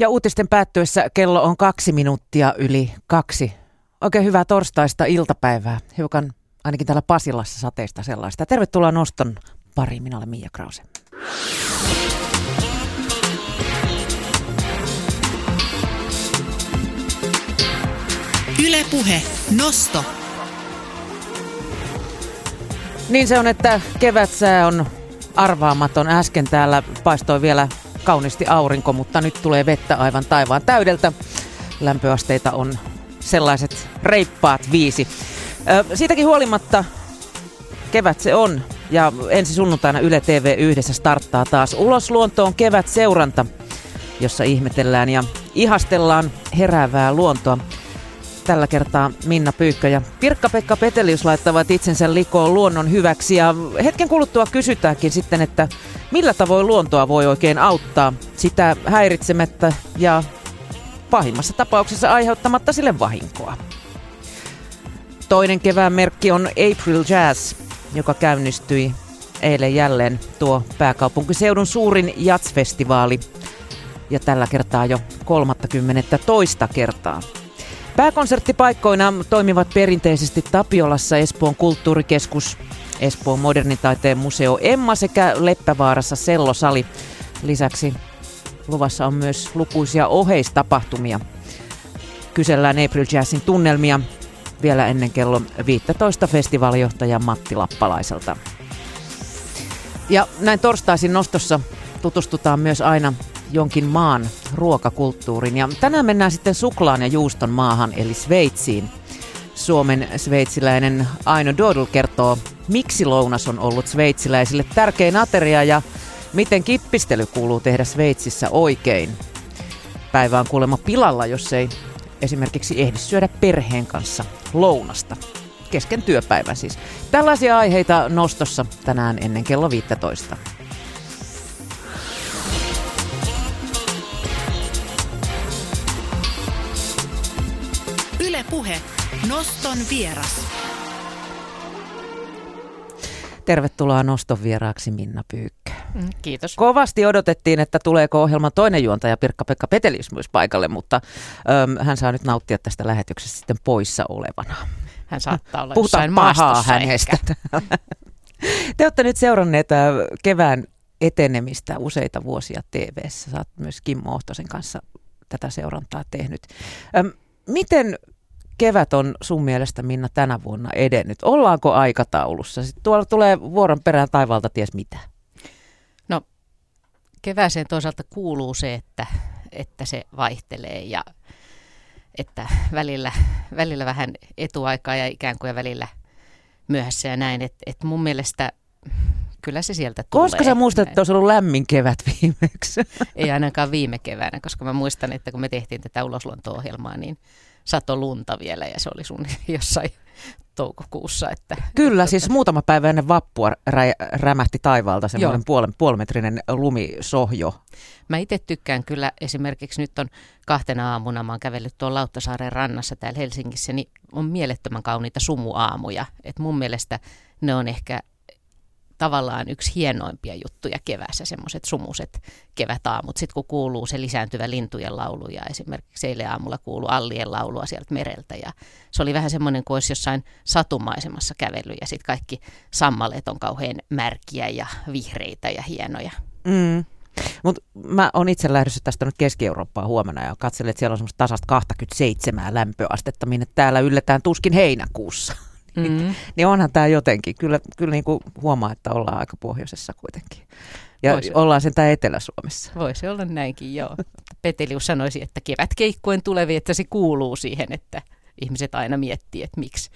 Ja uutisten päättyessä kello on kaksi minuuttia yli kaksi. Oikein hyvää torstaista iltapäivää. Hiukan ainakin täällä Pasilassa sateista sellaista. Tervetuloa Noston pariin. Minä olen Mia Krause. Ylepuhe Nosto. Niin se on, että kevätsää on arvaamaton. Äsken täällä paistoi vielä kauniisti aurinko, mutta nyt tulee vettä aivan taivaan täydeltä. Lämpöasteita on sellaiset reippaat viisi. Siitäkin huolimatta kevät se on ja ensi sunnuntaina Yle TV yhdessä starttaa taas Ulos luontoon kevät seuranta, jossa ihmetellään ja ihastellaan heräävää luontoa. Tällä kertaa Minna Pyykkö ja Pirkka-Pekka Petelius laittavat itsensä likoon luonnon hyväksi ja hetken kuluttua kysytäänkin sitten, että millä tavoin luontoa voi oikein auttaa sitä häiritsemättä ja pahimmassa tapauksessa aiheuttamatta sille vahinkoa. Toinen kevään merkki on April Jazz, joka käynnistyi eilen jälleen tuo pääkaupunkiseudun suurin jazzfestivaali ja tällä kertaa jo 30 toista kertaa. Pääkonserttipaikkoina toimivat perinteisesti Tapiolassa Espoon kulttuurikeskus, Espoon modernitaiteen museo Emma sekä Leppävaarassa Sellosali. Lisäksi luvassa on myös lukuisia oheistapahtumia. Kysellään April Jazzin tunnelmia vielä ennen kello 15 festivaalijohtaja Matti Lappalaiselta. Ja näin torstaisin nostossa tutustutaan myös aina jonkin maan ruokakulttuurin. Ja tänään mennään sitten suklaan ja juuston maahan, eli Sveitsiin. Suomen sveitsiläinen Aino Dodl kertoo, miksi lounas on ollut sveitsiläisille tärkein ateria ja miten kippistely kuuluu tehdä Sveitsissä oikein. Päivä on kuulemma pilalla, jos ei esimerkiksi ehdi syödä perheen kanssa lounasta. Kesken työpäivän siis. Tällaisia aiheita nostossa tänään ennen kello 15. Puhe. Noston vieras. Tervetuloa Noston vieraaksi Minna Pyykkö. Mm, kiitos. Kovasti odotettiin, että tuleeko ohjelman toinen juontaja Pirkka-Pekka Petelius myös paikalle, mutta äm, hän saa nyt nauttia tästä lähetyksestä sitten poissa olevana. Hän saattaa olla Puhutaan pahaa hänestä. Te olette nyt seuranneet kevään etenemistä useita vuosia TV-ssä. Sä oot myös Kimmo Ohtosen kanssa tätä seurantaa tehnyt. Öm, miten kevät on sun mielestä Minna tänä vuonna edennyt? Ollaanko aikataulussa? Sitten tuolla tulee vuoron perään taivaalta ties mitä. No kevääseen toisaalta kuuluu se, että, että se vaihtelee ja että välillä, välillä vähän etuaikaa ja ikään kuin ja välillä myöhässä ja näin. Että et mun mielestä kyllä se sieltä tulee. Koska sä muistat, että olisi ollut lämmin kevät viimeksi? Ei ainakaan viime keväänä, koska mä muistan, että kun me tehtiin tätä ulosluonto-ohjelmaa, niin sato lunta vielä ja se oli sun jossain toukokuussa. Että, Kyllä, että, siis muutama päivä ennen vappua rä, rämähti taivaalta semmoinen puolen, puolimetrinen lumisohjo. Mä itse tykkään kyllä, esimerkiksi nyt on kahtena aamuna, mä oon kävellyt tuolla Lauttasaaren rannassa täällä Helsingissä, niin on mielettömän kauniita sumuaamuja. Et mun mielestä ne on ehkä tavallaan yksi hienoimpia juttuja keväässä, semmoiset sumuset kevätaamut. Sitten kun kuuluu se lisääntyvä lintujen laulu ja esimerkiksi eilen aamulla kuuluu allien laulua sieltä mereltä. Ja se oli vähän semmoinen kuin olisi jossain satumaisemassa kävely ja sitten kaikki sammaleet on kauhean märkiä ja vihreitä ja hienoja. Mm. Mutta mä oon itse lähdössä tästä nyt Keski-Eurooppaan huomenna ja katselin, että siellä on semmoista tasasta 27 lämpöastetta, minne täällä ylletään tuskin heinäkuussa. Mm. niin onhan tämä jotenkin, kyllä, kyllä niin kuin huomaa, että ollaan aika pohjoisessa kuitenkin. Ja Voisi ollaan sen Etelä-Suomessa. Voisi olla näinkin, joo. Petelius sanoisi, että kevätkeikkuen tulevi, että se kuuluu siihen, että ihmiset aina miettii, että miksi,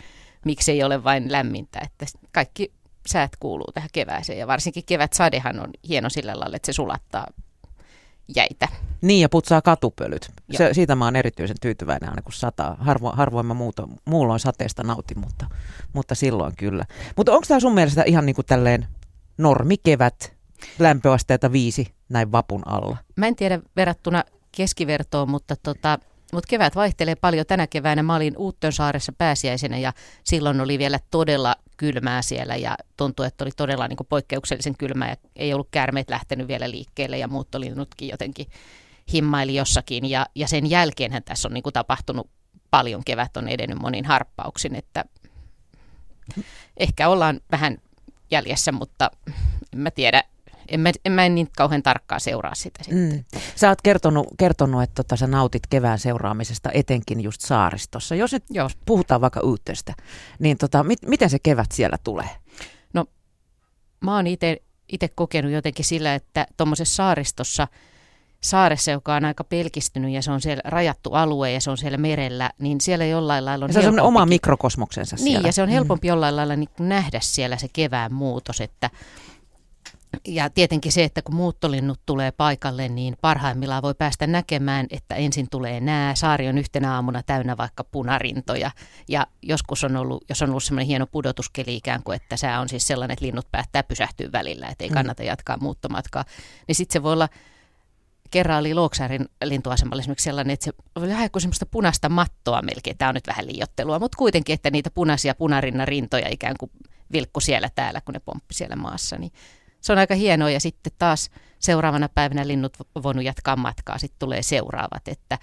miksi ei ole vain lämmintä. Että kaikki säät kuuluu tähän kevääseen ja varsinkin kevät sadehan on hieno sillä lailla, että se sulattaa jäitä. Niin, ja putsaa katupölyt. Se, siitä mä oon erityisen tyytyväinen aina kun sataa. Harvo, harvoin mä muuto, muulloin sateesta nautin, mutta, mutta silloin kyllä. Mutta onko tämä sun mielestä ihan niin kuin tälleen normikevät, lämpöasteita viisi näin vapun alla? Mä en tiedä verrattuna keskivertoon, mutta tota, mutta kevät vaihtelee paljon. Tänä keväänä mä olin Uuttönsaaressa pääsiäisenä ja silloin oli vielä todella kylmää siellä ja tuntui, että oli todella niin poikkeuksellisen kylmää ja ei ollut käärmeet lähtenyt vielä liikkeelle ja muuttolinnutkin jotenkin himmaili jossakin. Ja, ja sen jälkeenhän tässä on niin kuin tapahtunut paljon, kevät on edennyt monin harppauksin, että ehkä ollaan vähän jäljessä, mutta en mä tiedä, en mä, en mä niin kauhean tarkkaan seuraa sitä sitten. Mm. Sä oot kertonut, kertonut että tota, sä nautit kevään seuraamisesta etenkin just saaristossa. Jos nyt Joo. puhutaan vaikka Uuttestä, niin tota, mit, miten se kevät siellä tulee? No mä oon itse kokenut jotenkin sillä, että tuommoisessa saaristossa – saaressa, joka on aika pelkistynyt ja se on siellä rajattu alue ja se on siellä merellä, niin siellä jollain lailla on ja Se on oma mikrokosmoksensa Niin, siellä. ja se on helpompi mm. jollain lailla niin nähdä siellä se kevään muutos, että ja tietenkin se, että kun muuttolinnut tulee paikalle, niin parhaimmillaan voi päästä näkemään, että ensin tulee nää. Saari on yhtenä aamuna täynnä vaikka punarintoja. Ja joskus on ollut, jos on ollut semmoinen hieno pudotuskeli ikään kuin, että sää on siis sellainen, että linnut päättää pysähtyä välillä, että ei mm. kannata jatkaa muuttomatkaa. Niin sitten se voi olla kerran oli Luoksäärin lintuasemalla esimerkiksi sellainen, että se oli vähän kuin semmoista punaista mattoa melkein. Tämä on nyt vähän liiottelua, mutta kuitenkin, että niitä punaisia punarinnan rintoja ikään kuin vilkku siellä täällä, kun ne pomppi siellä maassa. Niin se on aika hienoa ja sitten taas seuraavana päivänä linnut voinut jatkaa matkaa, sitten tulee seuraavat, että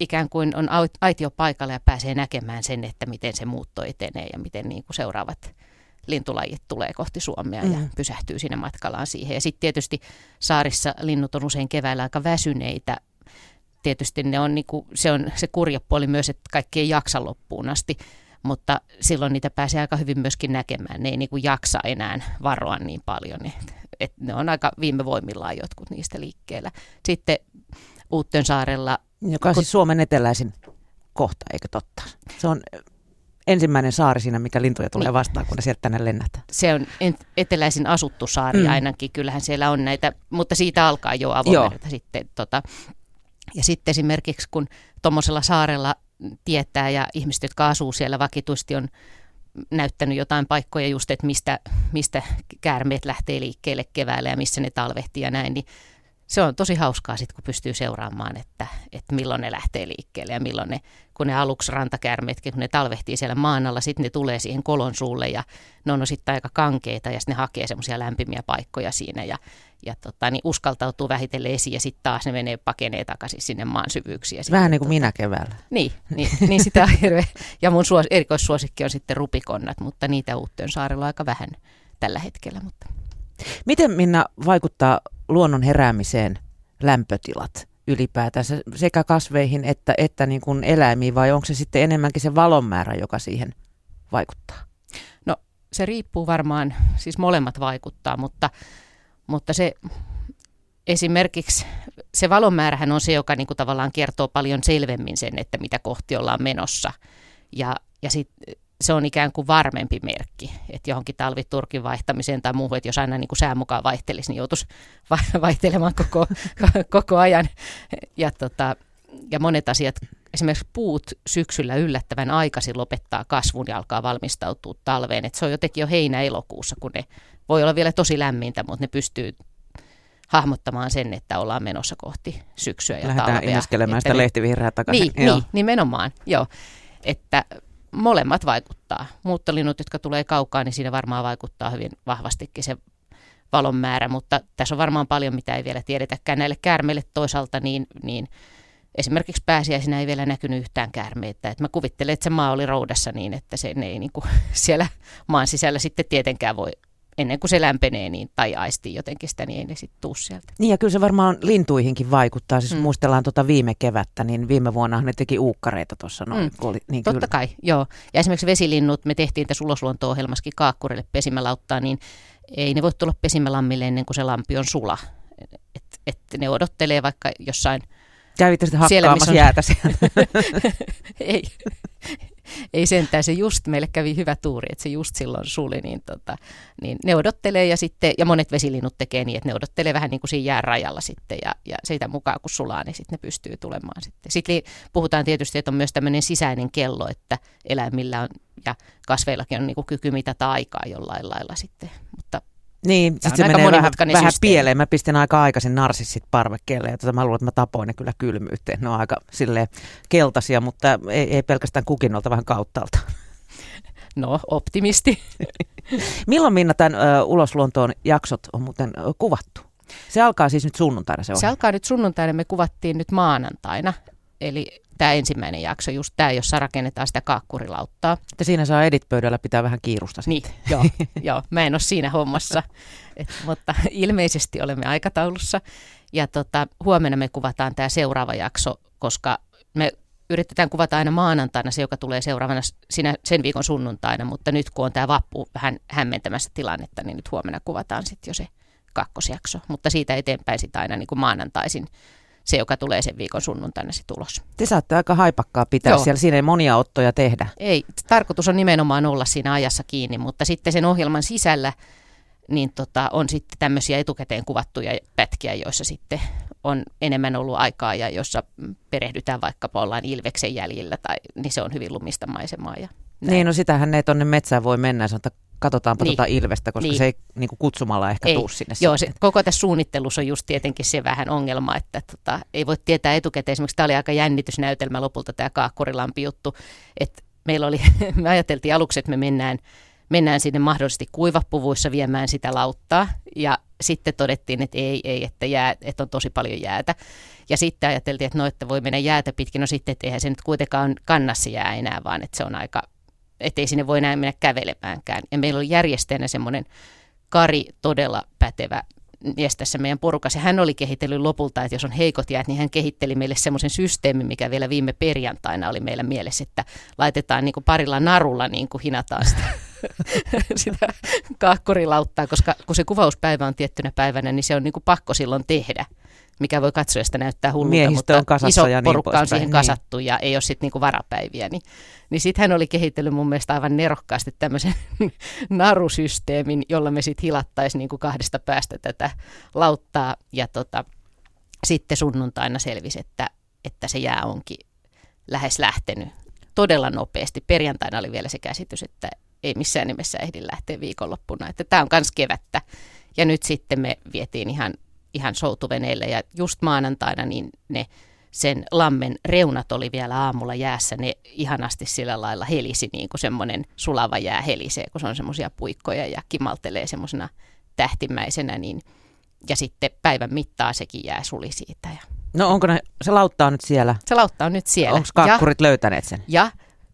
ikään kuin on aitio paikalla ja pääsee näkemään sen, että miten se muutto etenee ja miten niin kuin seuraavat lintulajit tulee kohti Suomea mm. ja pysähtyy sinne matkallaan siihen. Ja sitten tietysti saarissa linnut on usein keväällä aika väsyneitä. Tietysti ne on, niinku, se on se kurja puoli myös, että kaikki ei jaksa loppuun asti, mutta silloin niitä pääsee aika hyvin myöskin näkemään. Ne ei niinku jaksa enää varoa niin paljon. Et, et ne on aika viime voimillaan jotkut niistä liikkeellä. Sitten saarella. Joka on siis Suomen eteläisin kohta, eikö totta? Se on ensimmäinen saari siinä, mikä lintuja tulee niin. vastaan, kun ne sieltä tänne lennätään. Se on eteläisin asuttu saari mm. ainakin, kyllähän siellä on näitä, mutta siitä alkaa jo avomerta sitten. Tota. Ja sitten esimerkiksi kun tuommoisella saarella tietää ja ihmiset, jotka asuu siellä vakituisesti, on näyttänyt jotain paikkoja just, että mistä, mistä käärmeet lähtee liikkeelle keväällä ja missä ne talvehtii ja näin, niin se on tosi hauskaa sitten, kun pystyy seuraamaan, että, että milloin ne lähtee liikkeelle ja milloin ne, kun ne aluksi rantakärmetkin, kun ne talvehtii siellä maan alla, sitten ne tulee siihen kolon suulle ja ne on sitten aika kankeita ja sitten ne hakee semmoisia lämpimiä paikkoja siinä ja, ja tota, niin uskaltautuu vähitellen esiin ja sitten taas ne menee pakenee takaisin sinne maan syvyyksiin. Vähän niin kuin tota, minä keväällä. Niin, niin, niin sitä on hirveä. Ja mun suos, erikoissuosikki on sitten rupikonnat, mutta niitä Uuttöön saarella aika vähän tällä hetkellä. Mutta. Miten Minna vaikuttaa luonnon heräämiseen lämpötilat ylipäätään sekä kasveihin että, että niin kuin eläimiin vai onko se sitten enemmänkin se valon määrä, joka siihen vaikuttaa? No se riippuu varmaan, siis molemmat vaikuttaa, mutta, mutta se esimerkiksi se valonmäärähän on se, joka niin kuin tavallaan kertoo paljon selvemmin sen, että mitä kohti ollaan menossa. Ja, ja sitten se on ikään kuin varmempi merkki, että johonkin talviturkin vaihtamiseen tai muuhun, että jos aina niin kuin sään mukaan vaihtelisi, niin joutuisi vaihtelemaan koko, koko ajan. Ja, tota, ja monet asiat, esimerkiksi puut syksyllä yllättävän aikaisin lopettaa kasvun ja alkaa valmistautua talveen. että se on jotenkin jo heinä-elokuussa, kun ne voi olla vielä tosi lämmintä, mutta ne pystyy hahmottamaan sen, että ollaan menossa kohti syksyä ja Lähdetään talvea. Lähdetään sitä lehtivihreää takaisin. Niin, niin, nimenomaan, joo. Että molemmat vaikuttaa. Muuttolinnut, jotka tulee kaukaa, niin siinä varmaan vaikuttaa hyvin vahvastikin se valon määrä, mutta tässä on varmaan paljon, mitä ei vielä tiedetäkään näille käärmeille toisaalta, niin, niin esimerkiksi pääsiäisenä ei vielä näkynyt yhtään käärmeitä. Et mä kuvittelen, että se maa oli roudassa niin, että se ei niin kuin siellä maan sisällä sitten tietenkään voi ennen kuin se lämpenee niin, tai aistii jotenkin sitä, niin ei ne sitten tuu sieltä. Niin ja kyllä se varmaan lintuihinkin vaikuttaa. Siis mm. muistellaan tuota viime kevättä, niin viime vuonna ne teki uukkareita tuossa. No, mm. oli, niin Totta kyllä. kai, joo. Ja esimerkiksi vesilinnut, me tehtiin tässä ulosluonto-ohjelmassakin kaakkurille pesimälauttaa, niin ei ne voi tulla pesimälammille ennen kuin se lampi on sula. Että et ne odottelee vaikka jossain Kävitte sitten hakkaamassa siellä, jäätä ei, ei sentään, se just meille kävi hyvä tuuri, että se just silloin suli, niin, tota, niin ne odottelee ja sitten, ja monet vesilinnut tekee niin, että ne odottelee vähän niin kuin siinä jäärajalla sitten ja, ja siitä mukaan kun sulaa, niin sitten ne pystyy tulemaan sitten. Sitten puhutaan tietysti, että on myös tämmöinen sisäinen kello, että eläimillä on ja kasveillakin on niin kuin kyky mitata aikaa jollain lailla sitten, mutta niin, sitten se menee vähän, vähän pieleen. Mä pistin aika aikaisin narsissit parvekkeelle ja tota, mä luulen, että mä tapoin ne kyllä kylmyyteen. Ne on aika silleen keltaisia, mutta ei, ei pelkästään kukinnolta, vähän kauttaalta. No, optimisti. Milloin Minna tämän ö, ulosluontoon jaksot on muuten ö, kuvattu? Se alkaa siis nyt sunnuntaina se Se ohjelma. alkaa nyt sunnuntaina, me kuvattiin nyt maanantaina. Eli tämä ensimmäinen jakso, just tämä, jossa rakennetaan sitä kaakkurilauttaa. Että siinä saa edit-pöydällä pitää vähän kiirusta Niin, sitten. joo, joo, mä en ole siinä hommassa, Et, mutta ilmeisesti olemme aikataulussa. Ja tota, huomenna me kuvataan tämä seuraava jakso, koska me yritetään kuvata aina maanantaina se, joka tulee seuraavana sinä, sen viikon sunnuntaina, mutta nyt kun on tämä vappu vähän hämmentämässä tilannetta, niin nyt huomenna kuvataan sitten jo se kakkosjakso. Mutta siitä eteenpäin sitten aina niin kuin maanantaisin se, joka tulee sen viikon sunnuntaina se tulos. Te saatte aika haipakkaa pitää Joo. siellä. Siinä ei monia ottoja tehdä. Ei, tarkoitus on nimenomaan olla siinä ajassa kiinni, mutta sitten sen ohjelman sisällä niin tota, on sitten tämmöisiä etukäteen kuvattuja pätkiä, joissa sitten on enemmän ollut aikaa ja jossa perehdytään vaikkapa ollaan Ilveksen jäljillä tai niin se on hyvin lumista maisemaa. Ja näin. Niin, no sitähän ei tonne metsään voi mennä ja sanoa, että katsotaanpa Niin. tuota Ilvestä, koska Niin. se ei niin kuin kutsumalla ehkä Ei. tuu sinne. Joo, se, koko tässä suunnittelussa on just tietenkin se vähän ongelma, että tota, ei voi tietää etukäteen. Esimerkiksi tämä oli aika jännitysnäytelmä lopulta tämä Kaakkurilampi juttu, että meillä oli, me ajateltiin aluksi, että me mennään, mennään sinne mahdollisesti kuivapuvuissa viemään sitä lauttaa ja sitten todettiin, että ei, ei, että, jää, että on tosi paljon jäätä. Ja sitten ajateltiin, että no, että voi mennä jäätä pitkin, no sitten, että eihän se nyt kuitenkaan kannassa jää enää, vaan että se on aika, ettei sinne voi enää mennä kävelemäänkään. Ja meillä oli järjestäjänä semmoinen Kari todella pätevä mies tässä meidän porukassa. Hän oli kehitellyt lopulta, että jos on heikot jäät, niin hän kehitteli meille semmoisen systeemin, mikä vielä viime perjantaina oli meillä mielessä, että laitetaan niin kuin parilla narulla niin kuin hinataan sitä, sitä kaakkurilauttaa, koska kun se kuvauspäivä on tiettynä päivänä, niin se on niin kuin pakko silloin tehdä mikä voi katsojasta näyttää hullulta, Miehistö mutta on iso ja niin porukka on poispäin, siihen niin. kasattu ja ei ole sitten niinku varapäiviä. Niin, niin sitten hän oli kehitellyt mun mielestä aivan nerokkaasti tämmöisen narusysteemin, jolla me sitten hilattaisiin niinku kahdesta päästä tätä lauttaa. Ja tota, sitten sunnuntaina selvisi, että, että se jää onkin lähes lähtenyt todella nopeasti. Perjantaina oli vielä se käsitys, että ei missään nimessä ehdi lähteä viikonloppuna. Että tämä on myös kevättä. Ja nyt sitten me vietiin ihan, ihan soutuveneille ja just maanantaina niin ne sen lammen reunat oli vielä aamulla jäässä, ne ihanasti sillä lailla helisi niin kuin semmoinen sulava jää helisee, kun se on semmoisia puikkoja ja kimaltelee semmoisena tähtimäisenä, niin ja sitten päivän mittaa sekin jää suli siitä. Ja No onko ne, se lautta on nyt siellä? se lautta on nyt siellä. Onko kaakkurit löytäneet sen? Ja, ja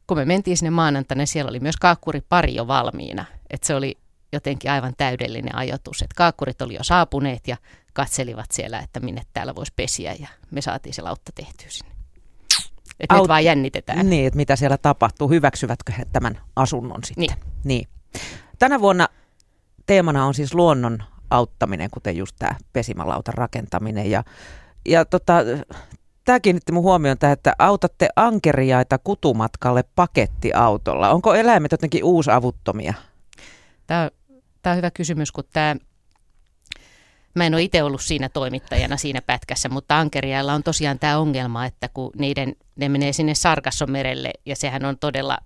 kun me mentiin sinne maanantaina, niin siellä oli myös kaakkuripari jo valmiina. Että se oli jotenkin aivan täydellinen ajoitus, että kaakkurit oli jo saapuneet ja katselivat siellä, että minne täällä voisi pesiä ja me saatiin se lautta tehtyä sinne. Että Aut- nyt vaan jännitetään. Niin, että mitä siellä tapahtuu. Hyväksyvätkö he tämän asunnon sitten? Niin. niin. Tänä vuonna teemana on siis luonnon auttaminen, kuten just tämä pesimälautan rakentaminen. Ja, ja tota, tämä kiinnitti mun huomioon tähän, että autatte ankeriaita kutumatkalle pakettiautolla. Onko eläimet jotenkin uusavuttomia? Tämä, tämä on hyvä kysymys, kun tämä, mä en ole itse ollut siinä toimittajana siinä pätkässä, mutta ankeriailla on tosiaan tämä ongelma, että kun niiden, ne menee sinne Sarkassomerelle ja sehän on todella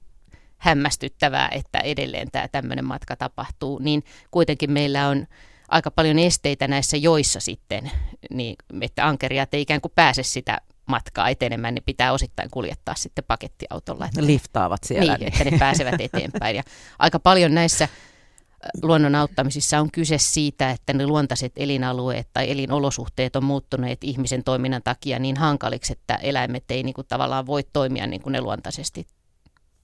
hämmästyttävää, että edelleen tämä tämmöinen matka tapahtuu, niin kuitenkin meillä on aika paljon esteitä näissä joissa sitten, niin, että ankeriat ei ikään kuin pääse sitä matkaa etenemään, ne pitää osittain kuljettaa sitten pakettiautolla. Että Liftaavat siellä. niin, että ne pääsevät eteenpäin. Ja aika paljon näissä luonnon auttamisissa on kyse siitä, että ne luontaiset elinalueet tai elinolosuhteet on muuttuneet ihmisen toiminnan takia niin hankaliksi, että eläimet ei niin kuin tavallaan voi toimia niin kuin ne luontaisesti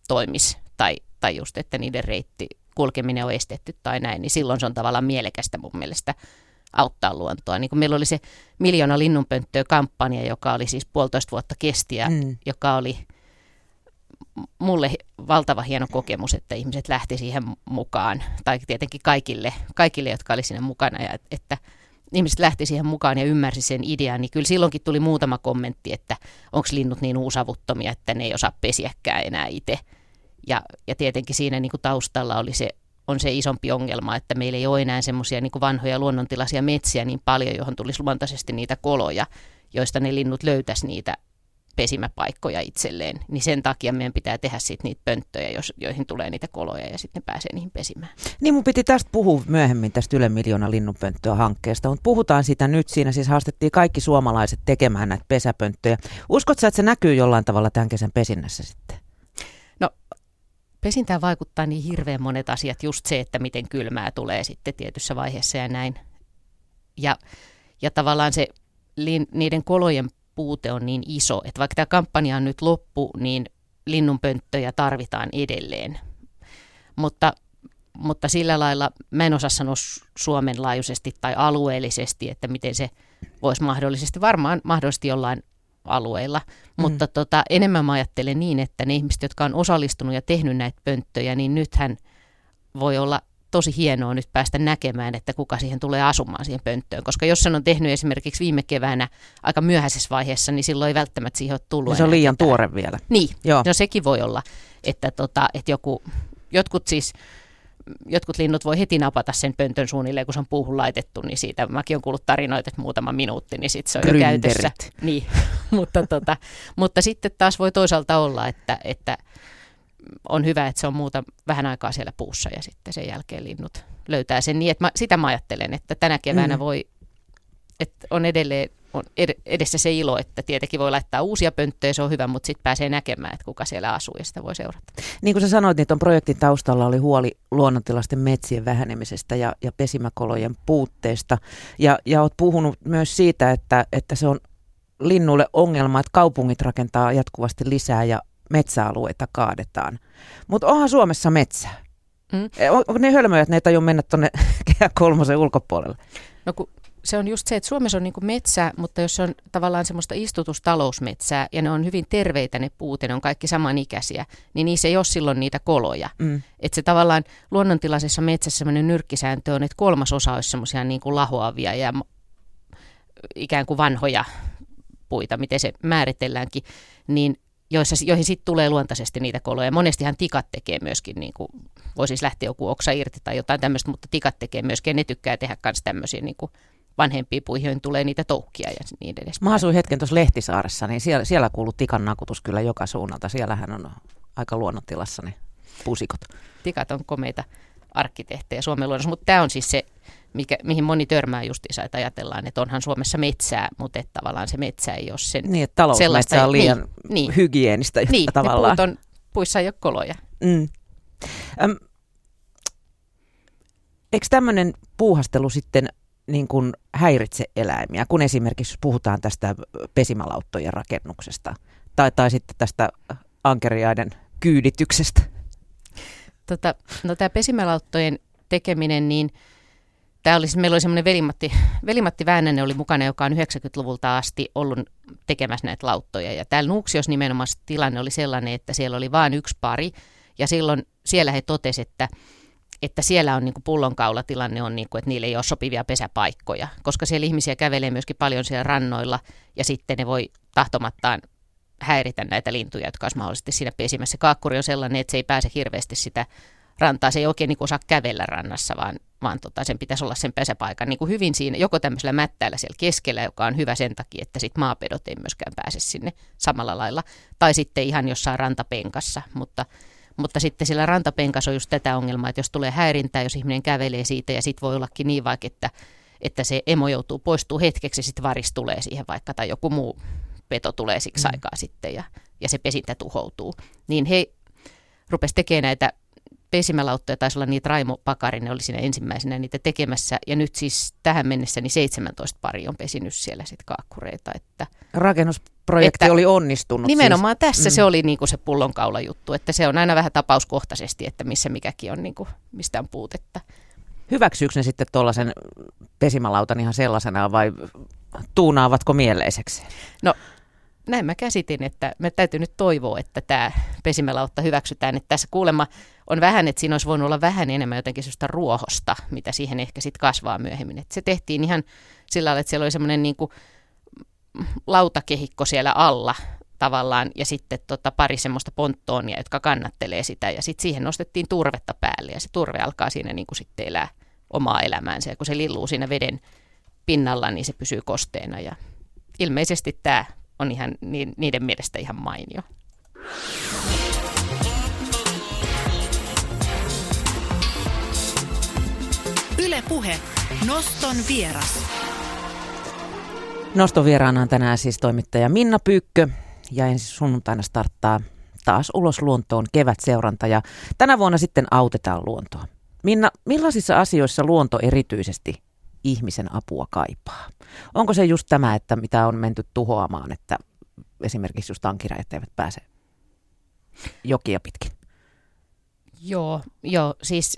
toimis. Tai, tai just, että niiden reitti kulkeminen on estetty tai näin, niin silloin se on tavallaan mielekästä mun mielestä auttaa luontoa. Niin kuin meillä oli se miljoona linnunpönttöä kampanja, joka oli siis puolitoista vuotta kestiä, Mm. mm. joka oli mulle valtava hieno kokemus, että ihmiset lähti siihen mukaan, tai tietenkin kaikille, kaikille jotka oli siinä mukana, ja että ihmiset lähti siihen mukaan ja ymmärsi sen idean, niin kyllä silloinkin tuli muutama kommentti, että onko linnut niin uusavuttomia, että ne ei osaa pesiäkään enää itse. Ja, ja tietenkin siinä niin kuin taustalla oli se, on se isompi ongelma, että meillä ei ole enää semmoisia niin vanhoja luonnontilaisia metsiä niin paljon, johon tulisi luontaisesti niitä koloja, joista ne linnut löytäisi niitä pesimäpaikkoja itselleen, niin sen takia meidän pitää tehdä sitten niitä pönttöjä, jos, joihin tulee niitä koloja ja sitten ne pääsee niihin pesimään. Niin mun piti tästä puhua myöhemmin tästä Yle Miljoona linnunpönttöä hankkeesta, mutta puhutaan sitä nyt. Siinä siis haastettiin kaikki suomalaiset tekemään näitä pesäpönttöjä. Uskotko sä, että se näkyy jollain tavalla tämän kesän pesinnässä sitten? No pesintään vaikuttaa niin hirveän monet asiat, just se, että miten kylmää tulee sitten tietyssä vaiheessa ja näin. Ja Ja tavallaan se niiden kolojen puute on niin iso, että vaikka tämä kampanja on nyt loppu, niin linnunpönttöjä tarvitaan edelleen. Mutta, mutta sillä lailla mä en osaa sanoa Suomen laajuisesti tai alueellisesti, että miten se voisi mahdollisesti, varmaan mahdollisesti jollain alueilla, mm. mutta tota, enemmän mä ajattelen niin, että ne ihmiset, jotka on osallistunut ja tehnyt näitä pönttöjä, niin nythän voi olla tosi hienoa nyt päästä näkemään, että kuka siihen tulee asumaan siihen pönttöön. Koska jos sen on tehnyt esimerkiksi viime keväänä aika myöhäisessä vaiheessa, niin silloin ei välttämättä siihen ole tullut. Ja se on liian ketään. tuore vielä. Niin, Joo. no sekin voi olla, että, tota, että joku, jotkut siis jotkut linnut voi heti napata sen pöntön suunnilleen, kun se on puuhun laitettu, niin siitä mäkin olen kuullut tarinoita, että muutama minuutti, niin sitten se on Gründerit. jo käytössä. Niin, mutta, tota, mutta sitten taas voi toisaalta olla, että, että on hyvä, että se on muuta vähän aikaa siellä puussa ja sitten sen jälkeen linnut löytää sen niin, että mä, sitä mä ajattelen, että tänä keväänä mm. voi, että on edelleen on edessä se ilo, että tietenkin voi laittaa uusia pönttöjä, se on hyvä, mutta sitten pääsee näkemään, että kuka siellä asuu ja sitä voi seurata. Niin kuin sä sanoit, niin tuon projektin taustalla oli huoli luonnontilaisten metsien vähenemisestä ja, ja pesimäkolojen puutteesta. Ja, ja oot puhunut myös siitä, että, että se on linnulle ongelma, että kaupungit rakentaa jatkuvasti lisää ja metsäalueita kaadetaan. Mutta onhan Suomessa metsää. Mm. E, on, ne hölmöjä, että ne ei tajua mennä tuonne kehä kolmosen ulkopuolelle? No kun se on just se, että Suomessa on niin metsä, mutta jos se on tavallaan semmoista istutustalousmetsää ja ne on hyvin terveitä ne puut ja ne on kaikki samanikäisiä, niin niissä ei ole silloin niitä koloja. Mm. Että se tavallaan luonnontilaisessa metsässä semmoinen nyrkkisääntö on, että kolmas osa olisi semmoisia niin lahoavia ja ikään kuin vanhoja puita, miten se määritelläänkin, niin joissa, joihin sitten tulee luontaisesti niitä koloja. Monestihan tikat tekee myöskin, niin kuin, voi siis lähteä joku oksa irti tai jotain tämmöistä, mutta tikat tekee myöskin, ja ne tykkää tehdä myös tämmöisiä niin kuin vanhempiin puihin tulee niitä toukkia ja niin edes. Mä asuin hetken tuossa Lehtisaaressa, niin siellä, siellä kuuluu tikan nakutus kyllä joka suunnalta. Siellähän on aika luonnontilassa ne pusikot. Tikat on komeita arkkitehtejä Suomen luonnossa, mutta tämä on siis se, mikä, mihin moni törmää justiinsa, että ajatellaan, että onhan Suomessa metsää, mutta että tavallaan se metsä ei ole sen Niin, että talousmetsä on liian niin, niin, hygienistä niin, tavallaan. On, puissa ei ole koloja. Mm. Öm, eikö tämmöinen puuhastelu sitten niin kuin häiritse eläimiä, kun esimerkiksi puhutaan tästä pesimälauttojen rakennuksesta tai, tai sitten tästä ankeriaiden kyydityksestä? Tota, no tämä pesimälauttojen tekeminen, niin tämä oli, meillä oli semmoinen velimatti, velimatti Väänänen oli mukana, joka on 90-luvulta asti ollut tekemässä näitä lauttoja. Ja täällä Nuuksiossa nimenomaan tilanne oli sellainen, että siellä oli vain yksi pari, ja silloin siellä he totesivat, että että siellä on niin kuin pullonkaulatilanne on, niin kuin, että niillä ei ole sopivia pesäpaikkoja, koska siellä ihmisiä kävelee myöskin paljon siellä rannoilla ja sitten ne voi tahtomattaan häiritä näitä lintuja, jotka olisi mahdollisesti siinä pesimässä. Kaakkuri on sellainen, että se ei pääse hirveästi sitä rantaa, se ei oikein niin osaa kävellä rannassa, vaan, vaan tota, sen pitäisi olla sen pesäpaikan niin kuin hyvin siinä, joko tämmöisellä mättäillä siellä keskellä, joka on hyvä sen takia, että sit maapedot ei myöskään pääse sinne samalla lailla, tai sitten ihan jossain rantapenkassa, mutta mutta sitten sillä rantapenkassa on just tätä ongelmaa, että jos tulee häirintää, jos ihminen kävelee siitä ja sitten voi ollakin niin vaikka, että, että se emo joutuu poistuu hetkeksi ja sitten varis tulee siihen vaikka tai joku muu peto tulee siksi mm. aikaa sitten ja, ja se pesintä tuhoutuu. Niin he rupes tekemään näitä pesimälauttoja, taisi olla niitä Raimo ne oli siinä ensimmäisenä niitä tekemässä. Ja nyt siis tähän mennessä niin 17 pari on pesinyt siellä sitten kaakkureita. Että, Rakennusprojekti että oli onnistunut. Nimenomaan siis. tässä mm. se oli niinku se pullonkaula juttu, että se on aina vähän tapauskohtaisesti, että missä mikäkin on, niinku, mistä on puutetta. Hyväksyykö ne sitten tuollaisen pesimälautan ihan sellaisenaan vai tuunaavatko mieleiseksi? No näin mä käsitin, että me täytyy nyt toivoa, että tämä pesimälautta hyväksytään. Että tässä kuulemma on vähän, että siinä olisi voinut olla vähän enemmän jotenkin sellaista ruohosta, mitä siihen ehkä sitten kasvaa myöhemmin. Että se tehtiin ihan sillä lailla, että siellä oli semmoinen niin kuin lautakehikko siellä alla tavallaan ja sitten tota pari semmoista ponttoonia, jotka kannattelee sitä ja sitten siihen nostettiin turvetta päälle ja se turve alkaa siinä niin kuin sitten elää omaa elämäänsä ja kun se lilluu siinä veden pinnalla, niin se pysyy kosteena ja ilmeisesti tämä on ihan niiden mielestä ihan mainio. Yle Puhe. Noston vieras. Noston vieraana on tänään siis toimittaja Minna Pyykkö ja ensi sunnuntaina starttaa taas ulos luontoon kevätseuranta ja tänä vuonna sitten autetaan luontoa. Minna, millaisissa asioissa luonto erityisesti ihmisen apua kaipaa. Onko se just tämä, että mitä on menty tuhoamaan, että esimerkiksi just ankirajat eivät pääse jokia pitkin? Joo, joo siis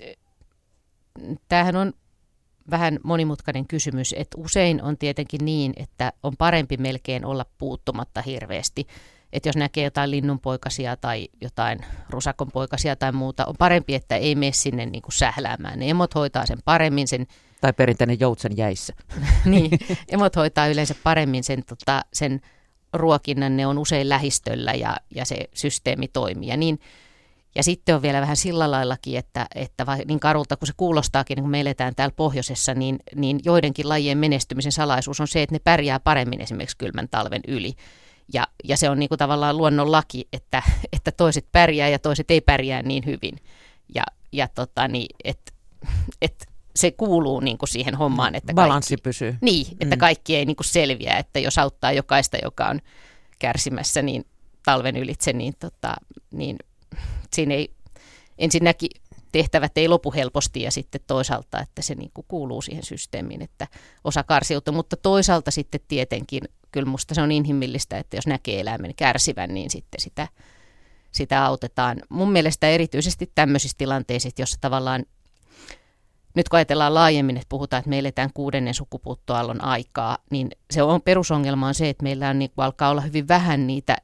tämähän on vähän monimutkainen kysymys, että usein on tietenkin niin, että on parempi melkein olla puuttumatta hirveästi. Että jos näkee jotain linnunpoikasia tai jotain rusakonpoikasia tai muuta, on parempi, että ei mene sinne niin kuin sähläämään. Ne emot hoitaa sen paremmin sen. Tai perinteinen joutsen jäissä. niin, emot hoitaa yleensä paremmin sen, tota, sen ruokinnan, ne on usein lähistöllä ja, ja se systeemi toimii. Ja niin, ja sitten on vielä vähän sillä laillakin, että, että niin karulta kuin se kuulostaakin, niin kun me eletään täällä pohjoisessa, niin, niin joidenkin lajien menestymisen salaisuus on se, että ne pärjää paremmin esimerkiksi kylmän talven yli. Ja, ja se on niin kuin tavallaan luonnon laki, että, että toiset pärjää ja toiset ei pärjää niin hyvin. Ja, ja tota, niin, et, et se kuuluu niin kuin siihen hommaan. Että Balanssi kaikki, pysyy. Niin, että mm. kaikki ei niin kuin selviä, että jos auttaa jokaista, joka on kärsimässä niin talven ylitse, niin, tota, niin siinä ei ensinnäkin tehtävät ei lopu helposti ja sitten toisaalta, että se niin kuin kuuluu siihen systeemiin, että osa karsiutuu, mutta toisaalta sitten tietenkin kyllä musta se on inhimillistä, että jos näkee eläimen kärsivän, niin sitten sitä, sitä autetaan. Mun mielestä erityisesti tämmöisissä tilanteissa, jossa tavallaan nyt kun ajatellaan laajemmin, että puhutaan, että me eletään kuudennen sukupuuttoallon aikaa, niin se on perusongelma on se, että meillä on, niin alkaa olla hyvin vähän niitä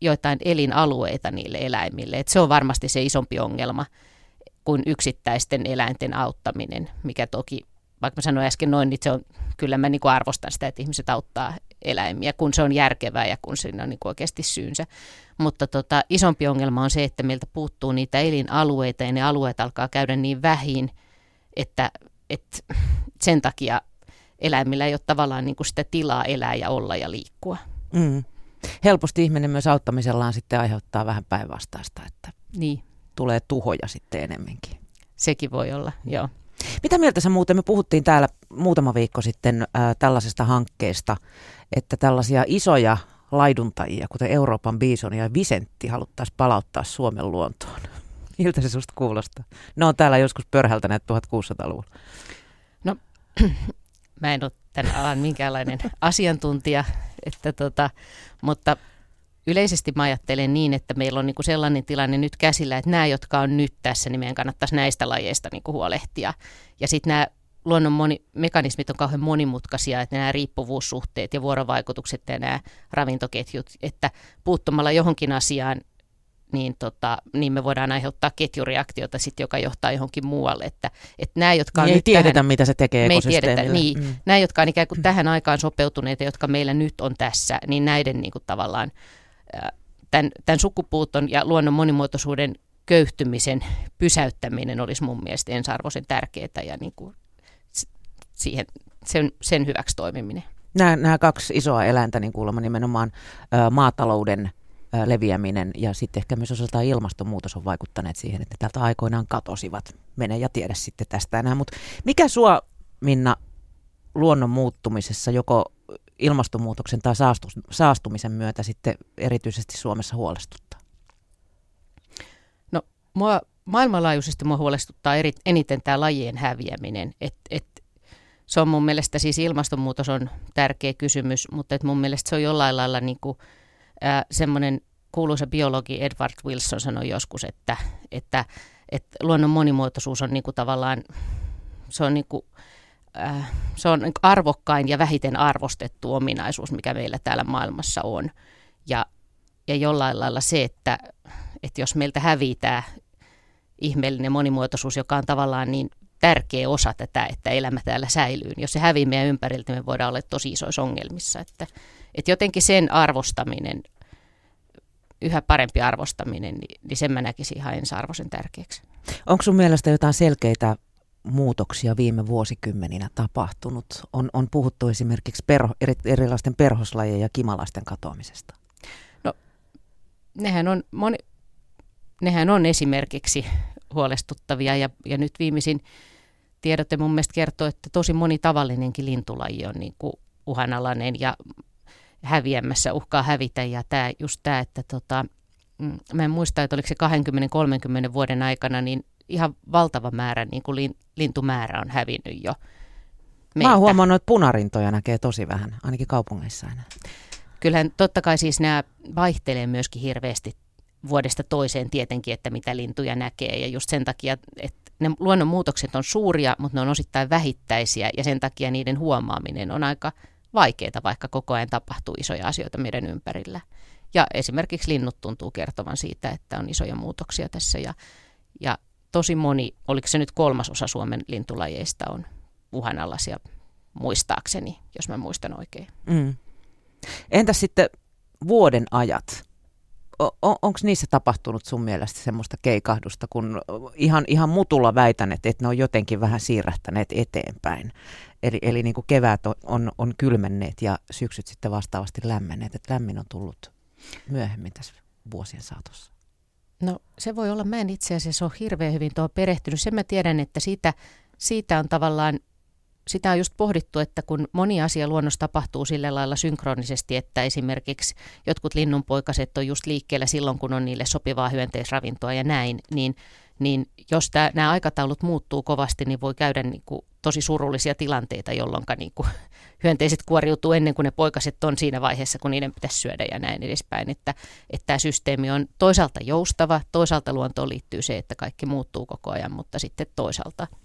joitain elinalueita niille eläimille. Et se on varmasti se isompi ongelma kuin yksittäisten eläinten auttaminen, mikä toki, vaikka mä sanoin äsken noin, niin se on, kyllä mä niin arvostan sitä, että ihmiset auttaa eläimiä, kun se on järkevää ja kun siinä on niin kuin oikeasti syynsä. Mutta tota, isompi ongelma on se, että meiltä puuttuu niitä elinalueita ja ne alueet alkaa käydä niin vähin, että, että sen takia eläimillä ei ole tavallaan niin kuin sitä tilaa elää ja olla ja liikkua. Mm helposti ihminen myös auttamisellaan sitten aiheuttaa vähän päinvastaista, että niin. tulee tuhoja sitten enemmänkin. Sekin voi olla, joo. Mitä mieltä sä muuten, me puhuttiin täällä muutama viikko sitten äh, tällaisesta hankkeesta, että tällaisia isoja laiduntajia, kuten Euroopan biisoni ja Visentti, haluttaisiin palauttaa Suomen luontoon. Miltä se susta kuulostaa? Ne on täällä joskus pörhältäneet 1600-luvulla. No, mä en ole tämän alan minkäänlainen asiantuntija, että tota, mutta yleisesti mä ajattelen niin, että meillä on niinku sellainen tilanne nyt käsillä, että nämä, jotka on nyt tässä, niin meidän kannattaisi näistä lajeista niinku huolehtia. Ja sitten nämä luonnon moni, mekanismit on kauhean monimutkaisia, että nämä riippuvuussuhteet ja vuorovaikutukset ja nämä ravintoketjut, että puuttumalla johonkin asiaan niin, tota, niin me voidaan aiheuttaa ketjureaktiota, sit, joka johtaa johonkin muualle. Että, että nämä, jotka on niin ei tiedetä, tähän, mitä se tekee me ei tiedetä, niin, mm. Nämä, jotka on ikään kuin tähän aikaan sopeutuneita, jotka meillä nyt on tässä, niin näiden niin kuin tavallaan tämän, tämän sukupuuton ja luonnon monimuotoisuuden köyhtymisen pysäyttäminen olisi mun mielestä ensarvoisen tärkeää ja niin kuin siihen, sen, sen hyväksi toimiminen. Nämä, nämä kaksi isoa eläintä, niin kuulemma nimenomaan ä, maatalouden – leviäminen ja sitten ehkä myös osaltaan ilmastonmuutos on vaikuttaneet siihen, että täältä aikoinaan katosivat. Mene ja tiedä sitten tästä enää. Mutta mikä sua, Minna, luonnon muuttumisessa joko ilmastonmuutoksen tai saastumisen myötä sitten erityisesti Suomessa huolestuttaa? No, mua, maailmanlaajuisesti mua huolestuttaa eri, eniten tämä lajien häviäminen. Et, et, se on mun mielestä siis ilmastonmuutos on tärkeä kysymys, mutta et mun mielestä se on jollain lailla niin kuin – semmoinen kuuluisa biologi Edward Wilson sanoi joskus, että, että, että luonnon monimuotoisuus on niin kuin tavallaan, se on, niin kuin, äh, se on niin arvokkain ja vähiten arvostettu ominaisuus, mikä meillä täällä maailmassa on. Ja, ja jollain lailla se, että, että jos meiltä hävitää ihmeellinen monimuotoisuus, joka on tavallaan niin tärkeä osa tätä, että elämä täällä säilyy. Niin jos se hävii meidän ympäriltä, me voidaan olla tosi isoissa ongelmissa. Että, että jotenkin sen arvostaminen, yhä parempi arvostaminen, niin, niin sen mä näkisin ihan ensiarvoisen tärkeäksi. Onko sun mielestä jotain selkeitä muutoksia viime vuosikymmeninä tapahtunut? On, on puhuttu esimerkiksi perho, eri, erilaisten perhoslajien ja kimalaisten katoamisesta. No, nehän on, moni, nehän on esimerkiksi huolestuttavia ja, ja nyt viimeisin tiedotte mun mielestä kertoo, että tosi moni tavallinenkin lintulaji on niin kuin uhanalainen ja häviämässä, uhkaa hävitä ja tämä, just tämä, että tota, mm, mä en muista, että oliko se 20-30 vuoden aikana, niin ihan valtava määrä, niin kuin lintumäärä on hävinnyt jo. meiltä. Mä oon huomannut, että punarintoja näkee tosi vähän, ainakin kaupungeissa enää. Kyllähän totta kai siis nämä vaihtelee myöskin hirveästi vuodesta toiseen tietenkin, että mitä lintuja näkee. Ja just sen takia, että ne luonnonmuutokset on suuria, mutta ne on osittain vähittäisiä ja sen takia niiden huomaaminen on aika vaikeaa, vaikka koko ajan tapahtuu isoja asioita meidän ympärillä. Ja esimerkiksi linnut tuntuu kertovan siitä, että on isoja muutoksia tässä ja, ja tosi moni, oliko se nyt kolmasosa Suomen lintulajeista on uhanalaisia muistaakseni, jos mä muistan oikein. Mm. Entä sitten vuoden ajat? On, onko niissä tapahtunut sun mielestä semmoista keikahdusta, kun ihan, ihan mutulla väitän, että, ne on jotenkin vähän siirrähtäneet eteenpäin. Eli, eli niin kuin kevät on, on, on kylmenneet ja syksyt sitten vastaavasti lämmenneet, että lämmin on tullut myöhemmin tässä vuosien saatossa. No se voi olla, mä en itse asiassa ole hirveän hyvin tuohon perehtynyt. Sen mä tiedän, että siitä, siitä on tavallaan sitä on just pohdittu, että kun moni asia luonnossa tapahtuu sillä lailla synkronisesti, että esimerkiksi jotkut linnunpoikaset on just liikkeellä silloin, kun on niille sopivaa hyönteisravintoa ja näin, niin, niin jos tää, nämä aikataulut muuttuu kovasti, niin voi käydä niin kuin tosi surullisia tilanteita, jolloin niin kuin hyönteiset kuoriutuu ennen kuin ne poikaset on siinä vaiheessa, kun niiden pitäisi syödä ja näin edespäin. Että, että tämä systeemi on toisaalta joustava, toisaalta luontoon liittyy se, että kaikki muuttuu koko ajan, mutta sitten toisaalta –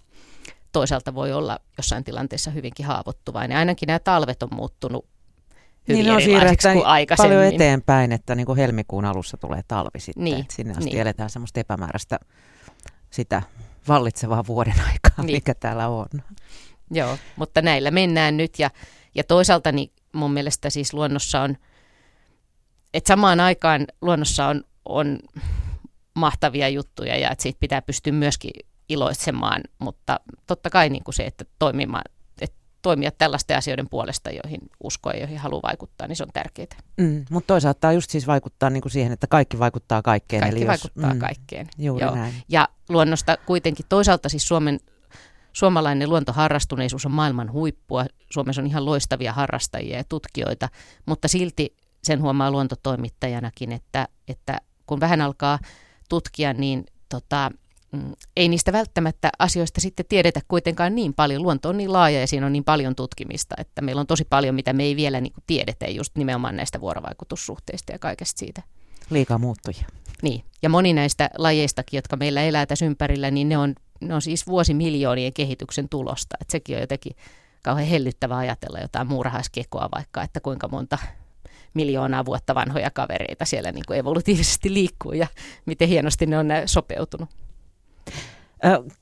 toisaalta voi olla jossain tilanteessa hyvinkin haavoittuvainen. Ainakin nämä talvet on muuttunut hyvin niin erilaisiksi kuin aikaisemmin. paljon eteenpäin, että niin kuin helmikuun alussa tulee talvi sitten. Niin, että sinne asti niin. eletään semmoista epämääräistä sitä vallitsevaa vuoden aikaa, niin. mikä täällä on. Joo, mutta näillä mennään nyt ja, ja toisaalta niin mun mielestä siis luonnossa on, että samaan aikaan luonnossa on, on mahtavia juttuja ja että siitä pitää pystyä myöskin iloitsemaan, mutta totta kai niin kuin se, että toimimaan, että toimia tällaisten asioiden puolesta, joihin uskoo ja joihin haluaa vaikuttaa, niin se on tärkeää. Mm, mutta toisaalta just siis vaikuttaa niin kuin siihen, että kaikki vaikuttaa kaikkeen. Kaikki eli vaikuttaa mm, kaikkeen. Juuri Joo. näin. Ja luonnosta kuitenkin toisaalta siis Suomen Suomalainen luontoharrastuneisuus on maailman huippua. Suomessa on ihan loistavia harrastajia ja tutkijoita, mutta silti sen huomaa luontotoimittajanakin, että, että kun vähän alkaa tutkia, niin tota, ei niistä välttämättä asioista sitten tiedetä kuitenkaan niin paljon. Luonto on niin laaja ja siinä on niin paljon tutkimista, että meillä on tosi paljon, mitä me ei vielä niin kuin tiedetä just nimenomaan näistä vuorovaikutussuhteista ja kaikesta siitä. Liikaa muuttuja. Niin, ja moni näistä lajeistakin, jotka meillä elää tässä ympärillä, niin ne on, ne on siis vuosimiljoonien kehityksen tulosta. Et sekin on jotenkin kauhean hellyttävää ajatella jotain muurahaiskekoa vaikka, että kuinka monta miljoonaa vuotta vanhoja kavereita siellä niin kuin evolutiivisesti liikkuu ja miten hienosti ne on sopeutunut.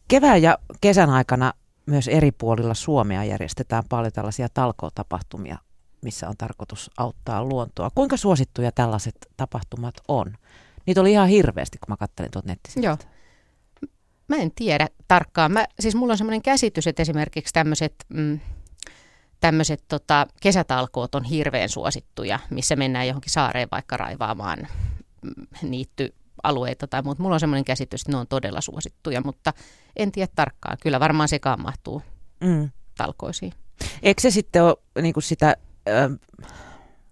Kevään ja kesän aikana myös eri puolilla Suomea järjestetään paljon tällaisia talkootapahtumia, missä on tarkoitus auttaa luontoa. Kuinka suosittuja tällaiset tapahtumat on? Niitä oli ihan hirveästi, kun mä kattelin tuot nettisivuilta. Joo. Mä en tiedä tarkkaan. Mä, siis mulla on semmoinen käsitys, että esimerkiksi tämmöiset mm, tämmöiset tota, kesätalkoot on hirveän suosittuja, missä mennään johonkin saareen vaikka raivaamaan mm, niitty alueita tai muuta. Mulla on semmoinen käsitys, että ne on todella suosittuja, mutta en tiedä tarkkaan. Kyllä varmaan sekaan mahtuu mm. talkoisiin. Eikö se sitten ole niin kuin sitä, äh,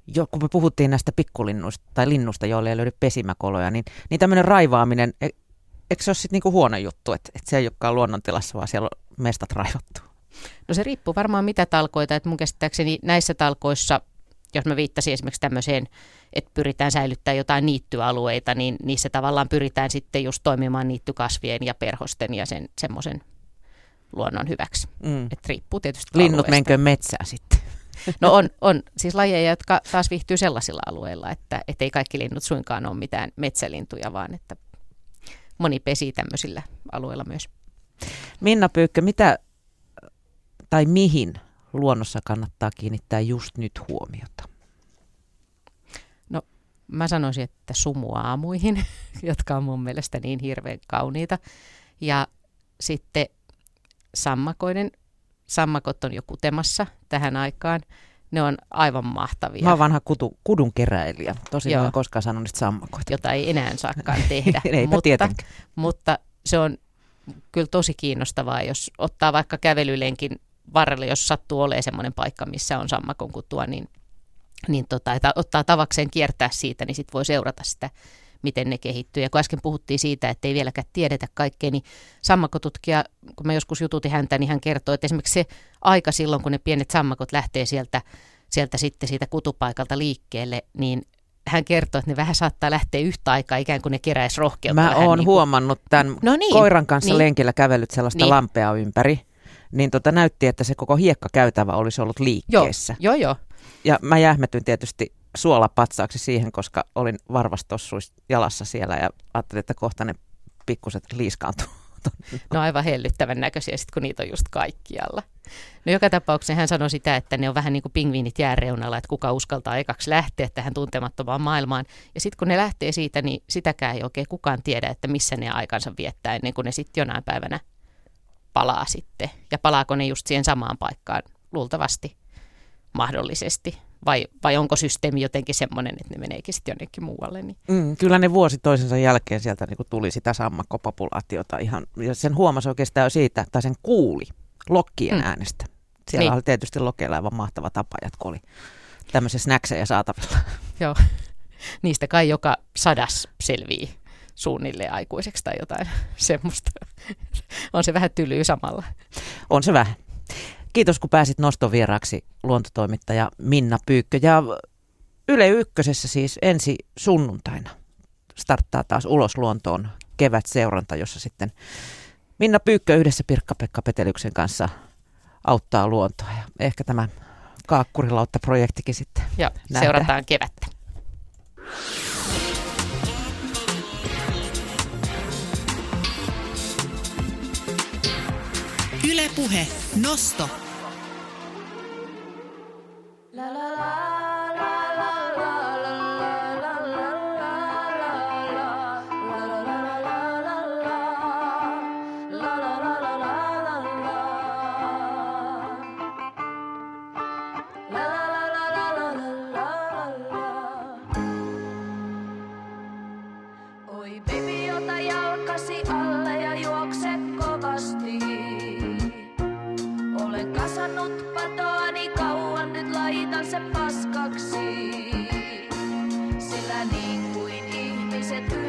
jo, kun me puhuttiin näistä pikkulinnuista tai linnusta, joille ei löydy pesimäkoloja, niin, niin tämmöinen raivaaminen, e, eikö se ole sitten niin kuin huono juttu, että, että se ei olekaan luonnontilassa, vaan siellä on mestat raivattu? No se riippuu varmaan mitä talkoita, että mun käsittääkseni näissä talkoissa – jos mä viittasin esimerkiksi tämmöiseen, että pyritään säilyttämään jotain niittyalueita, niin niissä tavallaan pyritään sitten just toimimaan niittykasvien ja perhosten ja sen semmoisen luonnon hyväksi. Mm. Että riippuu tietysti Linnut menkö metsään sitten? No on, on siis lajeja, jotka taas viihtyy sellaisilla alueilla, että ei kaikki linnut suinkaan ole mitään metsälintuja, vaan että moni pesii tämmöisillä alueilla myös. Minna Pyykkö, mitä tai mihin luonnossa kannattaa kiinnittää just nyt huomiota? Mä sanoisin, että sumuaamuihin, jotka on mun mielestä niin hirveän kauniita. Ja sitten sammakoiden, sammakot on jo kutemassa tähän aikaan. Ne on aivan mahtavia. Mä oon vanha kutu, kudun keräilijä. Tosin Joo. mä en koskaan sanonut sammakoita. Jota ei enää saakaan tehdä. mutta, mutta se on kyllä tosi kiinnostavaa, jos ottaa vaikka kävelylenkin varrelle, jos sattuu olemaan semmoinen paikka, missä on sammakon kutua, niin, niin tota, että ottaa tavakseen kiertää siitä, niin sitten voi seurata sitä miten ne kehittyy. Ja kun äsken puhuttiin siitä, että ei vieläkään tiedetä kaikkea, niin sammakotutkija, kun mä joskus jututin häntä, niin hän kertoo, että esimerkiksi se aika silloin, kun ne pienet sammakot lähtee sieltä, sieltä sitten siitä kutupaikalta liikkeelle, niin hän kertoo, että ne vähän saattaa lähteä yhtä aikaa ikään kuin ne keräisi rohkeutta. Mä oon niin kuin... huomannut tämän no niin, koiran kanssa niin. lenkillä kävellyt sellaista niin. lampea ympäri. Niin tota näytti, että se koko hiekkakäytävä olisi ollut liikkeessä. Joo, joo. joo. Ja mä jähmetyin tietysti suolapatsaaksi siihen, koska olin varvastossuis jalassa siellä ja ajattelin, että kohta ne pikkuset liiskaantuu. No aivan hellyttävän näköisiä, sit kun niitä on just kaikkialla. No joka tapauksessa hän sanoi sitä, että ne on vähän niin kuin pingviinit jääreunalla, että kuka uskaltaa ekaksi lähteä tähän tuntemattomaan maailmaan. Ja sitten kun ne lähtee siitä, niin sitäkään ei oikein kukaan tiedä, että missä ne aikansa viettää ennen kuin ne sitten jonain päivänä palaa sitten. Ja palaako ne just siihen samaan paikkaan? Luultavasti, mahdollisesti vai, vai onko systeemi jotenkin semmoinen, että ne meneekin sitten jonnekin muualle? Niin. Mm, kyllä ne vuosi toisensa jälkeen sieltä niin tuli sitä sammakkopopulaatiota ihan, ja sen huomasi oikeastaan jo siitä, tai sen kuuli lokkien mm. äänestä. Siellä niin. oli tietysti lokeilla aivan mahtava tapa, kun oli tämmöisiä snackseja saatavilla. Joo, niistä kai joka sadas selvii suunnilleen aikuiseksi tai jotain semmoista. On se vähän tylyy samalla. On se vähän. Kiitos kun pääsit nostovieraaksi luontotoimittaja Minna Pyykkö. Ja Yle Ykkösessä siis ensi sunnuntaina starttaa taas Ulos luontoon kevät-seuranta, jossa sitten Minna Pyykkö yhdessä Pirkka-Pekka Petelyksen kanssa auttaa luontoa. Ja ehkä tämä Kaakkurilautta-projektikin sitten Joo, seurataan kevättä. Ylepuhe Nosto la la la. said,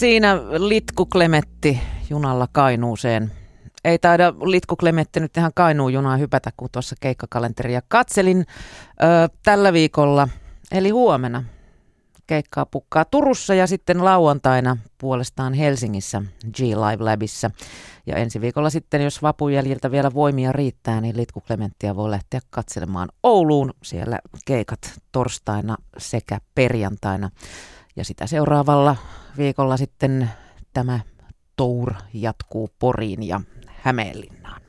Siinä Litku Klemetti junalla Kainuuseen. Ei taida Litku Klemetti nyt ihan Kainuun junaa hypätä, kun tuossa keikkakalenteria katselin ö, tällä viikolla, eli huomenna. Keikkaa pukkaa Turussa ja sitten lauantaina puolestaan Helsingissä G-Live Labissa. Ja ensi viikolla sitten, jos vapujäljiltä vielä voimia riittää, niin Litku Klementtiä voi lähteä katselemaan Ouluun. Siellä keikat torstaina sekä perjantaina. Ja sitä seuraavalla viikolla sitten tämä tour jatkuu Poriin ja Hämeenlinnaan.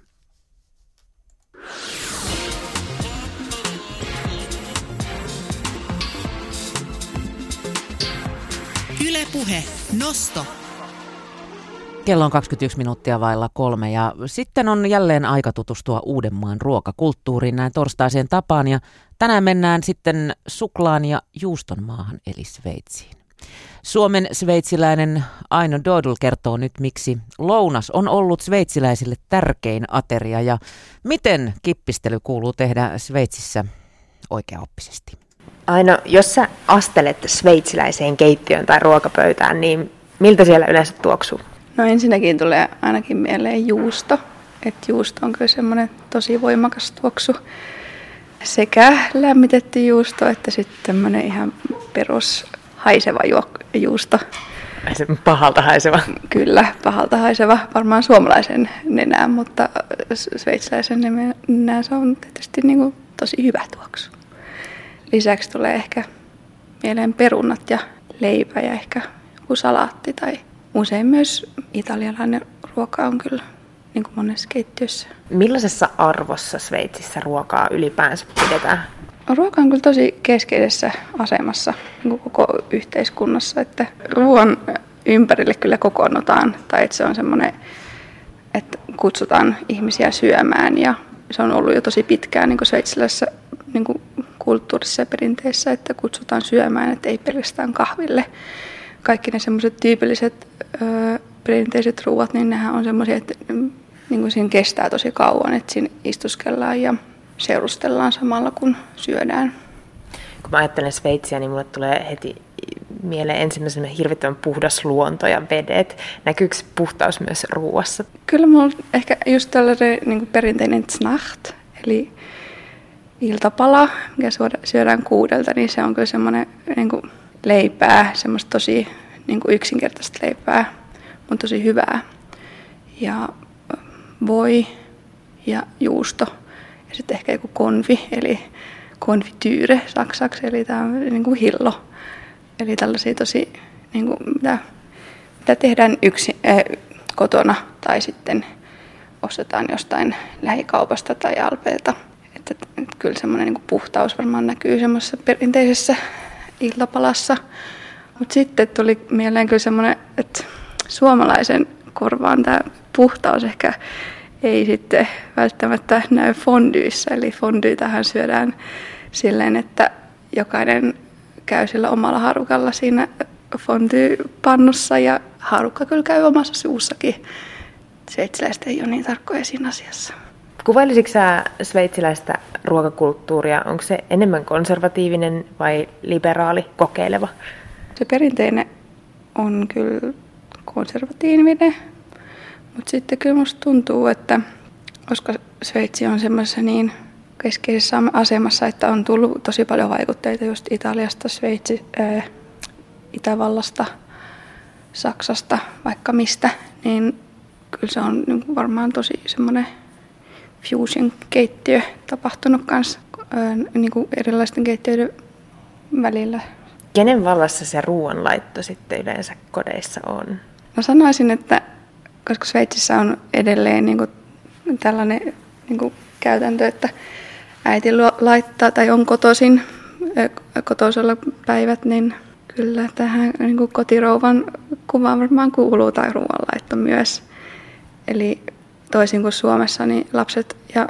Ylepuhe Nosto. Kello on 21 minuuttia vailla kolme ja sitten on jälleen aika tutustua Uudenmaan ruokakulttuuriin näin torstaiseen tapaan ja tänään mennään sitten suklaan ja juuston maahan eli Sveitsiin. Suomen sveitsiläinen Aino Dodl kertoo nyt, miksi lounas on ollut sveitsiläisille tärkein ateria ja miten kippistely kuuluu tehdä Sveitsissä oikeaoppisesti. Aino, jos sä astelet sveitsiläiseen keittiöön tai ruokapöytään, niin miltä siellä yleensä tuoksuu? No ensinnäkin tulee ainakin mieleen juusto. Että juusto on kyllä semmoinen tosi voimakas tuoksu. Sekä lämmitetty juusto että sitten tämmöinen ihan perus haiseva juusto. Pahalta haiseva. Kyllä, pahalta haiseva. Varmaan suomalaisen nenään, mutta sveitsiläisen nenään se on tietysti niin kuin tosi hyvä tuoksu. Lisäksi tulee ehkä mieleen perunat ja leipä ja ehkä joku salaatti tai usein myös italialainen ruoka on kyllä niin kuin monessa keittiössä. Millaisessa arvossa Sveitsissä ruokaa ylipäänsä pidetään? Ruoka on kyllä tosi keskeisessä asemassa niin koko yhteiskunnassa, että ruoan ympärille kyllä kokoonnutaan, tai että se on semmoinen, että kutsutaan ihmisiä syömään ja se on ollut jo tosi pitkään niin sveitsiläisessä niin kulttuurissa ja perinteessä, että kutsutaan syömään, että ei pelkästään kahville. Kaikki ne semmoiset tyypilliset ö, perinteiset ruuat, niin nehän on semmoisia, että niin kuin siinä kestää tosi kauan, että siinä istuskellaan ja seurustellaan samalla kun syödään. Kun mä ajattelen Sveitsiä, niin mulle tulee heti mieleen ensimmäisenä hirvittävän puhdas luonto ja vedet. Näkyykö puhtaus myös ruuassa? Kyllä mulla ehkä just tällainen niin perinteinen znacht, eli iltapala, mikä syödään kuudelta, niin se on kyllä semmoinen niin leipää, semmoista tosi niin kuin yksinkertaista leipää, mutta tosi hyvää. Ja voi ja juusto ja sitten ehkä joku konfi, eli konfityyre saksaksi, eli tämä on niin kuin hillo. Eli tällaisia tosi, niin kuin, mitä, mitä tehdään yksi, äh, kotona tai sitten ostetaan jostain lähikaupasta tai alpeelta. Että, että kyllä semmoinen niin puhtaus varmaan näkyy semmoisessa perinteisessä iltapalassa. Mutta sitten tuli mieleen kyllä semmoinen, että suomalaisen korvaan tämä puhtaus ehkä ei sitten välttämättä näy fondyissä. Eli fondyitähän syödään silleen, että jokainen käy sillä omalla harukalla siinä fondypannussa ja harukka kyllä käy omassa suussakin. Sveitsiläiset ei ole niin tarkkoja siinä asiassa. Kuvailisitko sä sveitsiläistä ruokakulttuuria? Onko se enemmän konservatiivinen vai liberaali, kokeileva? Se perinteinen on kyllä konservatiivinen, mutta sitten kyllä musta tuntuu, että koska Sveitsi on semmoisessa niin keskeisessä asemassa, että on tullut tosi paljon vaikutteita just Italiasta, Sveitsi, ää, Itävallasta, Saksasta, vaikka mistä, niin kyllä se on niin varmaan tosi semmoinen fusion-keittiö tapahtunut kanssa niin kuin erilaisten keittiöiden välillä. Kenen vallassa se ruoanlaitto sitten yleensä kodeissa on? No sanoisin, että koska Sveitsissä on edelleen niin kuin tällainen niin kuin käytäntö, että äiti laittaa tai on kotoisin kotoisella päivät, niin kyllä tähän niin kuin kotirouvan kuvaan varmaan kuuluu tai ruoanlaitto myös. Eli toisin kuin Suomessa, niin lapset ja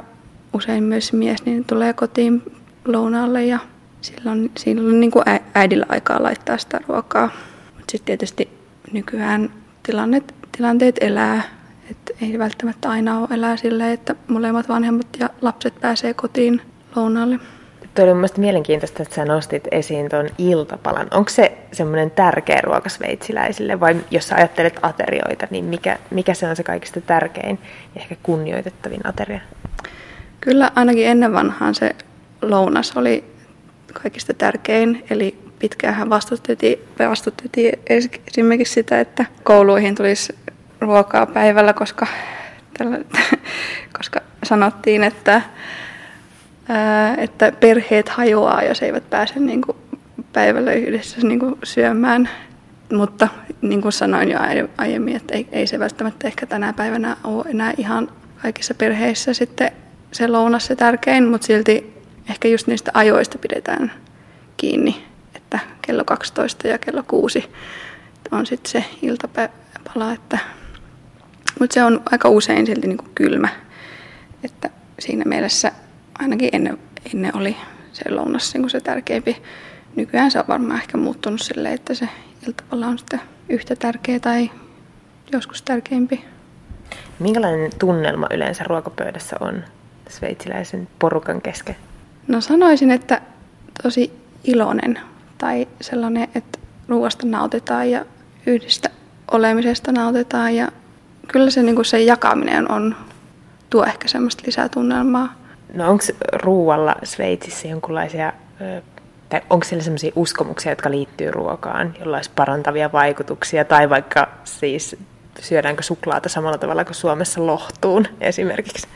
usein myös mies niin tulee kotiin lounaalle ja silloin, silloin niin kuin äidillä aikaa laittaa sitä ruokaa. Mutta sitten tietysti nykyään tilanne, tilanteet elää. Et ei välttämättä aina ole elää sillä, että molemmat vanhemmat ja lapset pääsee kotiin lounaalle. Tuo oli mielestäni mielenkiintoista, että sä nostit esiin tuon iltapalan. Onko se semmoinen tärkeä ruoka sveitsiläisille vai jos sä ajattelet aterioita, niin mikä, mikä se on se kaikista tärkein ja ehkä kunnioitettavin ateria? Kyllä ainakin ennen vanhaan se lounas oli kaikista tärkein, eli pitkään vastustettiin, vastustettiin esimerkiksi sitä, että kouluihin tulisi ruokaa päivällä, koska, tällä, koska sanottiin, että, että perheet hajoaa, jos eivät pääse niin kuin päivällä yhdessä niin kuin syömään. Mutta niin kuin sanoin jo aiemmin, että ei, ei se välttämättä ehkä tänä päivänä ole enää ihan kaikissa perheissä sitten se lounas se tärkein, mutta silti ehkä just niistä ajoista pidetään kiinni, että kello 12 ja kello 6 on sitten se iltapala, että mutta se on aika usein silti niin kuin kylmä, että siinä mielessä ainakin ennen, ennen oli se lounas niin kuin se tärkeämpi. Nykyään se on varmaan ehkä muuttunut silleen, että se iltapala on sitten yhtä tärkeä tai joskus tärkeämpi. Minkälainen tunnelma yleensä ruokapöydässä on sveitsiläisen porukan kesken? No sanoisin, että tosi iloinen tai sellainen, että ruoasta nautitaan ja yhdistä olemisesta nautitaan ja kyllä se, niin kuin se jakaminen on, tuo ehkä semmoista lisätunnelmaa. No onko ruualla Sveitsissä jonkinlaisia, tai onko siellä sellaisia uskomuksia, jotka liittyy ruokaan, jolla olisi parantavia vaikutuksia, tai vaikka siis syödäänkö suklaata samalla tavalla kuin Suomessa lohtuun esimerkiksi?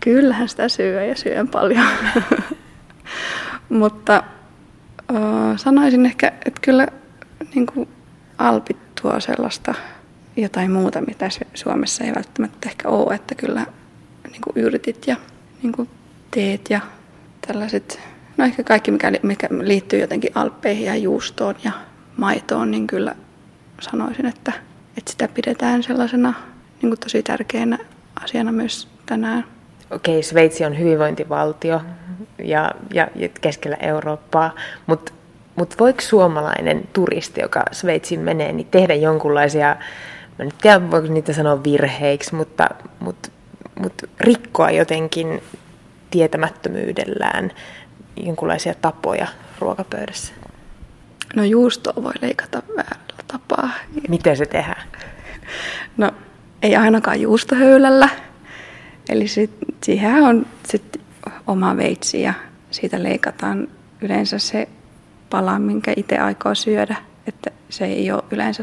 Kyllähän sitä syö ja syön paljon. Mutta sanoisin ehkä, että kyllä niin kuin alpit tuo sellaista jotain muuta, mitä Suomessa ei välttämättä ehkä ole, että kyllä niin kuin yrtit ja niin kuin teet ja tällaiset, no ehkä kaikki mikä, mikä liittyy jotenkin alppeihin ja juustoon ja maitoon, niin kyllä sanoisin, että, että sitä pidetään sellaisena niin kuin tosi tärkeänä asiana myös tänään. Okei, Sveitsi on hyvinvointivaltio ja, ja, ja keskellä Eurooppaa, mutta mut voiko suomalainen turisti, joka Sveitsiin menee, niin tehdä jonkunlaisia mä nyt tiedä voiko niitä sanoa virheiksi, mutta, mutta, mutta rikkoa jotenkin tietämättömyydellään jonkinlaisia tapoja ruokapöydässä? No juustoa voi leikata väärällä tapaa. Miten se tehdään? No ei ainakaan juustohöylällä. Eli sit, siihen on sit oma veitsi ja siitä leikataan yleensä se pala, minkä itse aikoo syödä. Että se ei ole yleensä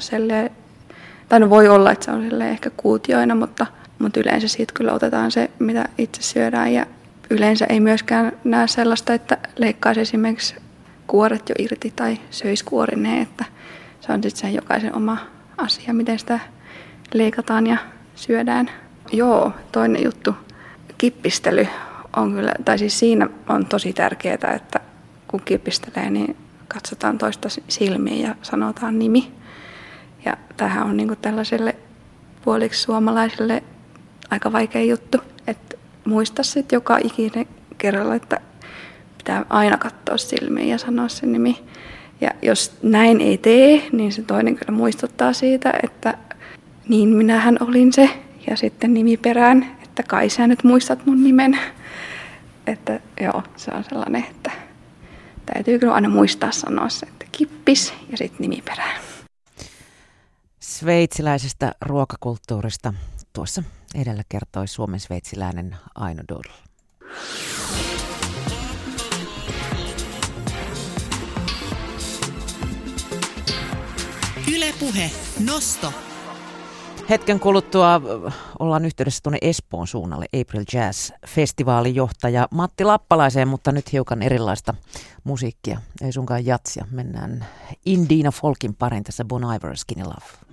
tai no voi olla, että se on ehkä kuutioina, mutta, mutta yleensä siitä kyllä otetaan se, mitä itse syödään. Ja yleensä ei myöskään näe sellaista, että leikkaisi esimerkiksi kuoret jo irti tai söisi kuorineen, että se on sitten sen jokaisen oma asia, miten sitä leikataan ja syödään. Joo, toinen juttu. Kippistely on kyllä, tai siis siinä on tosi tärkeää, että kun kippistelee, niin katsotaan toista silmiin ja sanotaan nimi. Ja tähän on niin tällaiselle puoliksi suomalaiselle aika vaikea juttu, että muista sitten joka ikinen kerralla, että pitää aina katsoa silmiin ja sanoa se nimi. Ja jos näin ei tee, niin se toinen kyllä muistuttaa siitä, että niin minähän olin se. Ja sitten nimi perään, että kai sä nyt muistat mun nimen. Että joo, se on sellainen, että täytyy kyllä aina muistaa sanoa se, että kippis ja sitten nimi perään sveitsiläisestä ruokakulttuurista. Tuossa edellä kertoi Suomen sveitsiläinen Aino Dodl. Ylepuhe Nosto. Hetken kuluttua äh, ollaan yhteydessä tuonne Espoon suunnalle April Jazz-festivaalin johtaja Matti Lappalaiseen, mutta nyt hiukan erilaista musiikkia. Ei sunkaan jatsia. Mennään Indiana Folkin parin tässä Bon Iver Skinny Love.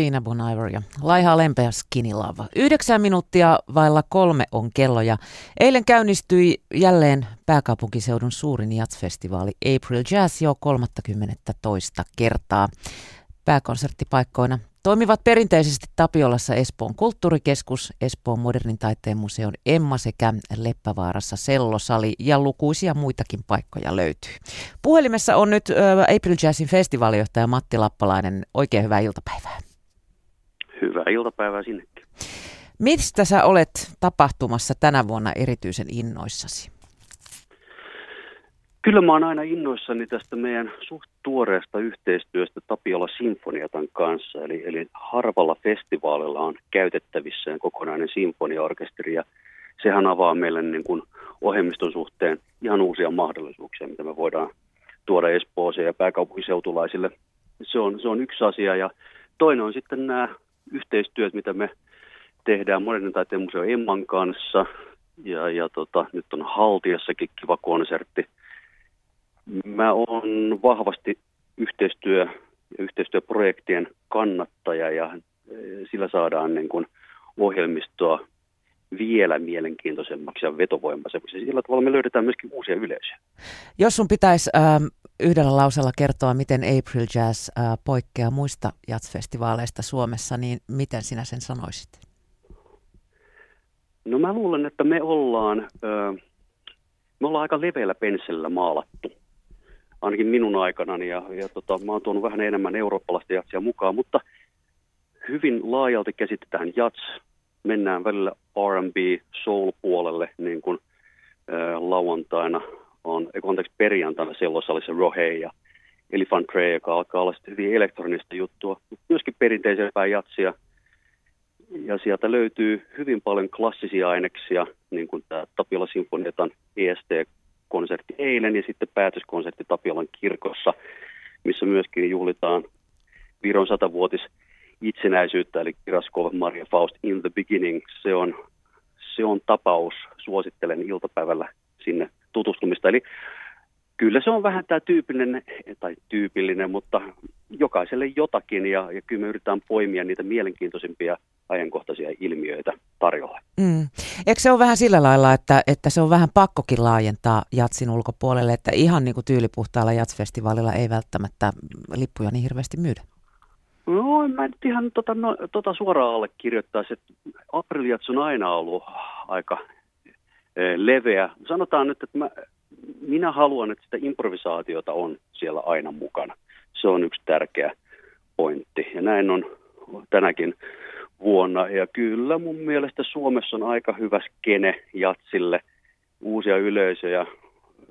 Siinä Bon Iver ja laihaa lempeä Skinny Love. Yhdeksän minuuttia vailla kolme on kello ja eilen käynnistyi jälleen pääkaupunkiseudun suurin jazzfestivaali April Jazz jo 32. kertaa. Pääkonserttipaikkoina toimivat perinteisesti Tapiolassa Espoon kulttuurikeskus, Espoon modernin taiteen museon Emma sekä Leppävaarassa Sellosali ja lukuisia muitakin paikkoja löytyy. Puhelimessa on nyt April Jazzin festivaalijohtaja Matti Lappalainen. Oikein hyvää iltapäivää. Hyvää iltapäivää sinnekin. Mistä sä olet tapahtumassa tänä vuonna erityisen innoissasi? Kyllä mä oon aina innoissani tästä meidän suht tuoreesta yhteistyöstä Tapiola Sinfoniatan kanssa. Eli, eli harvalla festivaalilla on käytettävissä kokonainen sinfoniaorkesteri ja sehän avaa meille niin kuin ohjelmiston suhteen ihan uusia mahdollisuuksia, mitä me voidaan tuoda Espooseen ja pääkaupunkiseutulaisille. Se on, se on yksi asia ja toinen on sitten nämä yhteistyöt, mitä me tehdään Modernin taiteen museo Emman kanssa. Ja, ja tota, nyt on Haltiassakin kiva konsertti. Mä oon vahvasti yhteistyö ja yhteistyöprojektien kannattaja ja e, sillä saadaan niin kuin ohjelmistoa vielä mielenkiintoisemmaksi ja vetovoimaisemmaksi. Sillä tavalla me löydetään myöskin uusia yleisöjä. Jos sun pitäisi ähm, yhdellä lausella kertoa, miten April Jazz äh, poikkeaa muista jazzfestivaaleista Suomessa, niin miten sinä sen sanoisit? No mä luulen, että me ollaan, äh, me ollaan aika leveällä penssellä maalattu. Ainakin minun aikanani ja, ja tota, mä oon tuonut vähän enemmän eurooppalaista jatsia mukaan, mutta hyvin laajalti käsitetään jats. Mennään välillä R&B, soul-puolelle, niin kuin äh, lauantaina on, anteeksi, perjantaina sellosalissa Rohe ja Elephant Tray, joka alkaa olla sitten hyvin elektronista juttua, myöskin perinteisempää jatsia. ja sieltä löytyy hyvin paljon klassisia aineksia, niin kuin tämä Tapiola Sinfoniatan EST-konsertti eilen ja sitten päätöskonsertti Tapiolan kirkossa, missä myöskin juhlitaan Viron satavuotis itsenäisyyttä, eli Kiraskov Maria Faust in the beginning. Se on, se on tapaus, suosittelen iltapäivällä sinne tutustumista. Eli kyllä se on vähän tämä tyypillinen, tai tyypillinen, mutta jokaiselle jotakin, ja, ja kyllä me yritetään poimia niitä mielenkiintoisimpia ajankohtaisia ilmiöitä tarjolla. Mm. Eikö se ole vähän sillä lailla, että, että se on vähän pakkokin laajentaa jatsin ulkopuolelle, että ihan niin kuin tyylipuhtaalla jatsfestivaalilla ei välttämättä lippuja niin hirveästi myydä? No, mä en ihan tota, no, tota suoraan allekirjoittaisi, että Apriljats on aina ollut aika leveä. Sanotaan nyt, että mä, minä haluan, että sitä improvisaatiota on siellä aina mukana. Se on yksi tärkeä pointti. Ja näin on tänäkin vuonna. Ja kyllä mun mielestä Suomessa on aika hyvä skene jatsille. Uusia yleisöjä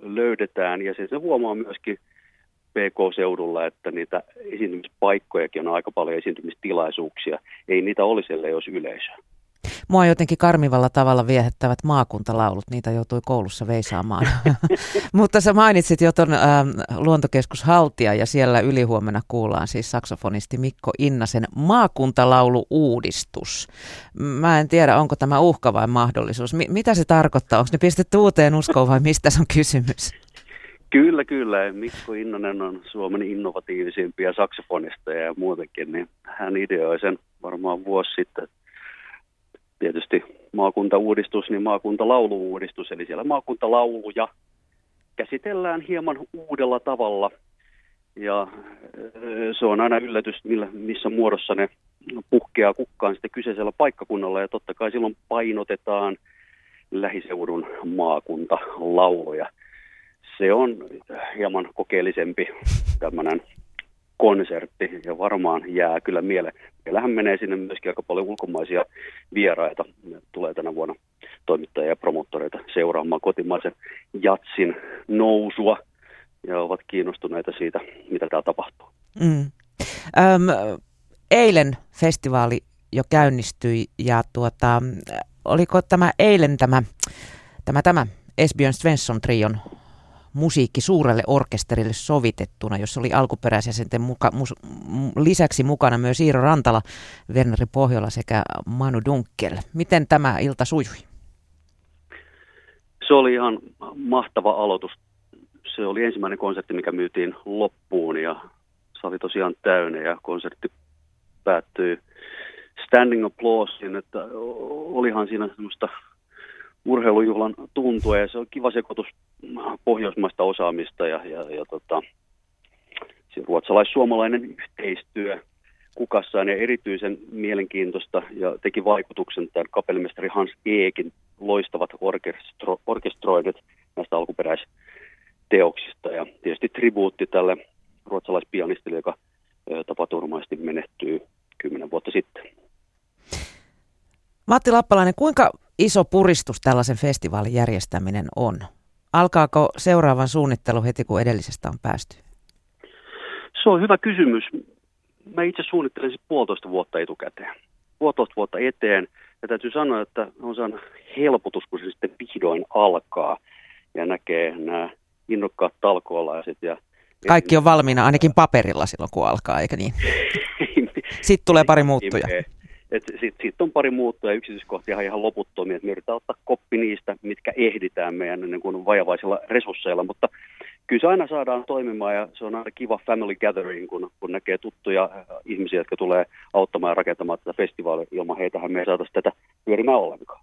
löydetään ja se, se huomaa myöskin PK-seudulla, että niitä esiintymispaikkojakin on aika paljon esiintymistilaisuuksia. Ei niitä olisi, ellei olisi yleisöä. Mua jotenkin karmivalla tavalla viehättävät maakuntalaulut, niitä joutui koulussa veisaamaan. Mutta sä mainitsit jo tuon äh, luontokeskus Haltia ja siellä ylihuomenna kuullaan siis saksofonisti Mikko Innasen maakuntalaulu-uudistus. Mä en tiedä, onko tämä uhka vai mahdollisuus. M- mitä se tarkoittaa? Onko ne pistetty uuteen uskoon vai mistä se on kysymys? Kyllä, kyllä. Mikko Innonen on Suomen innovatiivisimpia saksofonisteja ja muutenkin, niin hän ideoi sen varmaan vuosi sitten. Tietysti maakuntauudistus, niin maakuntalauluuudistus, eli siellä maakuntalauluja käsitellään hieman uudella tavalla. Ja se on aina yllätys, millä, missä muodossa ne puhkeaa kukkaan sitten kyseisellä paikkakunnalla. Ja totta kai silloin painotetaan lähiseudun maakuntalauluja se on hieman kokeellisempi tämmöinen konsertti ja varmaan jää kyllä mieleen. Meillähän menee sinne myöskin aika paljon ulkomaisia vieraita. Tulee tänä vuonna toimittajia ja promottoreita seuraamaan kotimaisen jatsin nousua ja ovat kiinnostuneita siitä, mitä täällä tapahtuu. Mm. Öm, eilen festivaali jo käynnistyi ja tuota, oliko tämä eilen tämä, tämä, tämä Esbjörn Svensson trion musiikki suurelle orkesterille sovitettuna, jossa oli alkuperäisjäsenten muka, mus, lisäksi mukana myös Iiro Rantala, Werneri Pohjola sekä Manu Dunkel. Miten tämä ilta sujui? Se oli ihan mahtava aloitus. Se oli ensimmäinen konsertti, mikä myytiin loppuun ja se oli tosiaan täynnä ja konsertti päättyi standing applausein, että olihan siinä semmoista urheilujuhlan tuntua. Ja se on kiva sekoitus pohjoismaista osaamista ja, ja, ja tota, se ruotsalais-suomalainen yhteistyö kukassaan. Ja erityisen mielenkiintoista ja teki vaikutuksen tämän kapellimestari Hans Eekin loistavat orkestro, orkestroidit näistä alkuperäisteoksista. Ja tietysti tribuutti tälle ruotsalaispianistille, joka tapaturmaisesti menehtyy kymmenen vuotta sitten. Matti Lappalainen, kuinka iso puristus tällaisen festivaalin järjestäminen on? Alkaako seuraavan suunnittelu heti, kun edellisestä on päästy? Se on hyvä kysymys. Mä itse suunnittelen siis puolitoista vuotta etukäteen. Puolitoista vuotta eteen. Ja täytyy sanoa, että on saanut helpotus, kun se sitten vihdoin alkaa ja näkee nämä innokkaat talkoolaiset. Ja Kaikki on valmiina ainakin paperilla silloin, kun alkaa, eikä niin? Sitten tulee pari muuttuja. Sitten sit on pari muuttua ja yksityiskohtia ihan loputtomia, että me yritetään ottaa koppi niistä, mitkä ehditään meidän niin kuin vajavaisilla resursseilla, mutta kyllä se aina saadaan toimimaan ja se on aina kiva family gathering, kun, kun näkee tuttuja äh, ihmisiä, jotka tulee auttamaan ja rakentamaan tätä festivaalia. Ilman heitähän me ei saataisi tätä pyörimään ollenkaan.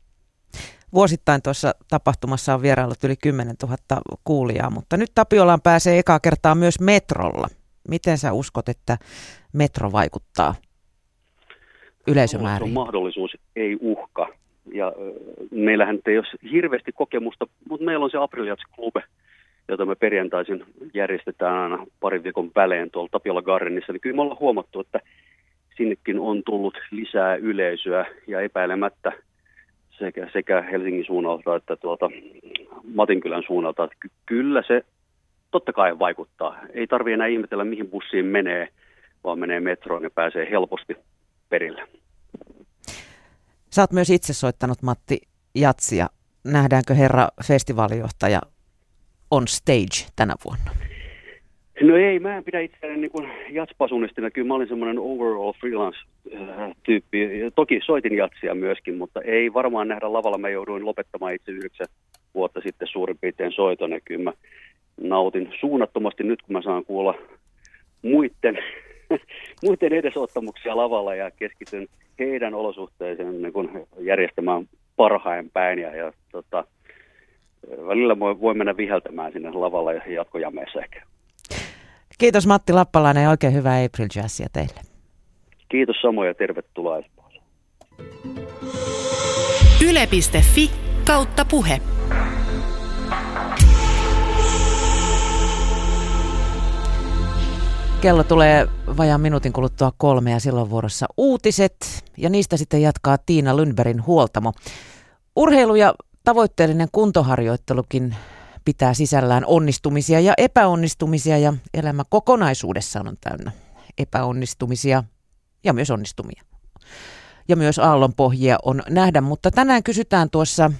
Vuosittain tuossa tapahtumassa on vieraillut yli 10 000 kuulijaa, mutta nyt Tapiolaan pääsee ekaa kertaa myös metrolla. Miten sä uskot, että metro vaikuttaa yleisömääriin? mahdollisuus, ei uhka. Ja meillähän ei ole hirveästi kokemusta, mutta meillä on se Apriliats Club, jota me perjantaisin järjestetään aina parin viikon välein tuolla Tapiola Gardenissa. Niin kyllä me ollaan huomattu, että sinnekin on tullut lisää yleisöä ja epäilemättä sekä, sekä Helsingin suunnalta että tuolta Matinkylän suunnalta. Että ky- kyllä se totta kai vaikuttaa. Ei tarvitse enää ihmetellä, mihin bussiin menee, vaan menee metroon ja pääsee helposti perille. Sä oot myös itse soittanut Matti Jatsia. Nähdäänkö herra festivaalijohtaja on stage tänä vuonna? No ei, mä en pidä itseäni niin jatspasunistina. Kyllä mä olin semmoinen overall freelance-tyyppi. Toki soitin jatsia myöskin, mutta ei varmaan nähdä lavalla. Mä jouduin lopettamaan itse yhdeksän vuotta sitten suurin piirtein soiton. Ja kyllä mä nautin suunnattomasti nyt, kun mä saan kuulla muiden, muiden edesottamuksia lavalla ja keskityn heidän olosuhteeseen niin kun järjestämään parhain päin. Ja, ja tota, välillä voi, voi mennä viheltämään sinne lavalla ja jatkojameessa ehkä. Kiitos Matti Lappalainen ja oikein hyvää April Jazzia teille. Kiitos samoin ja tervetuloa Espooseen. Yle.fi kautta puhe. Kello tulee vajaan minuutin kuluttua kolme ja silloin vuorossa uutiset ja niistä sitten jatkaa Tiina Lundbergin huoltamo. Urheilu ja tavoitteellinen kuntoharjoittelukin pitää sisällään onnistumisia ja epäonnistumisia ja elämä kokonaisuudessaan on täynnä epäonnistumisia ja myös onnistumia. Ja myös aallonpohjia on nähdä, mutta tänään kysytään tuossa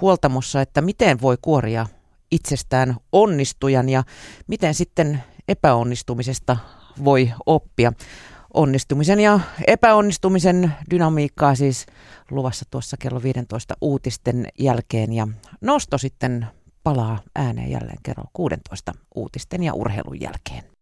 huoltamossa, että miten voi kuoria itsestään onnistujan ja miten sitten epäonnistumisesta voi oppia. Onnistumisen ja epäonnistumisen dynamiikkaa siis luvassa tuossa kello 15 uutisten jälkeen ja nosto sitten palaa ääneen jälleen kerran 16 uutisten ja urheilun jälkeen.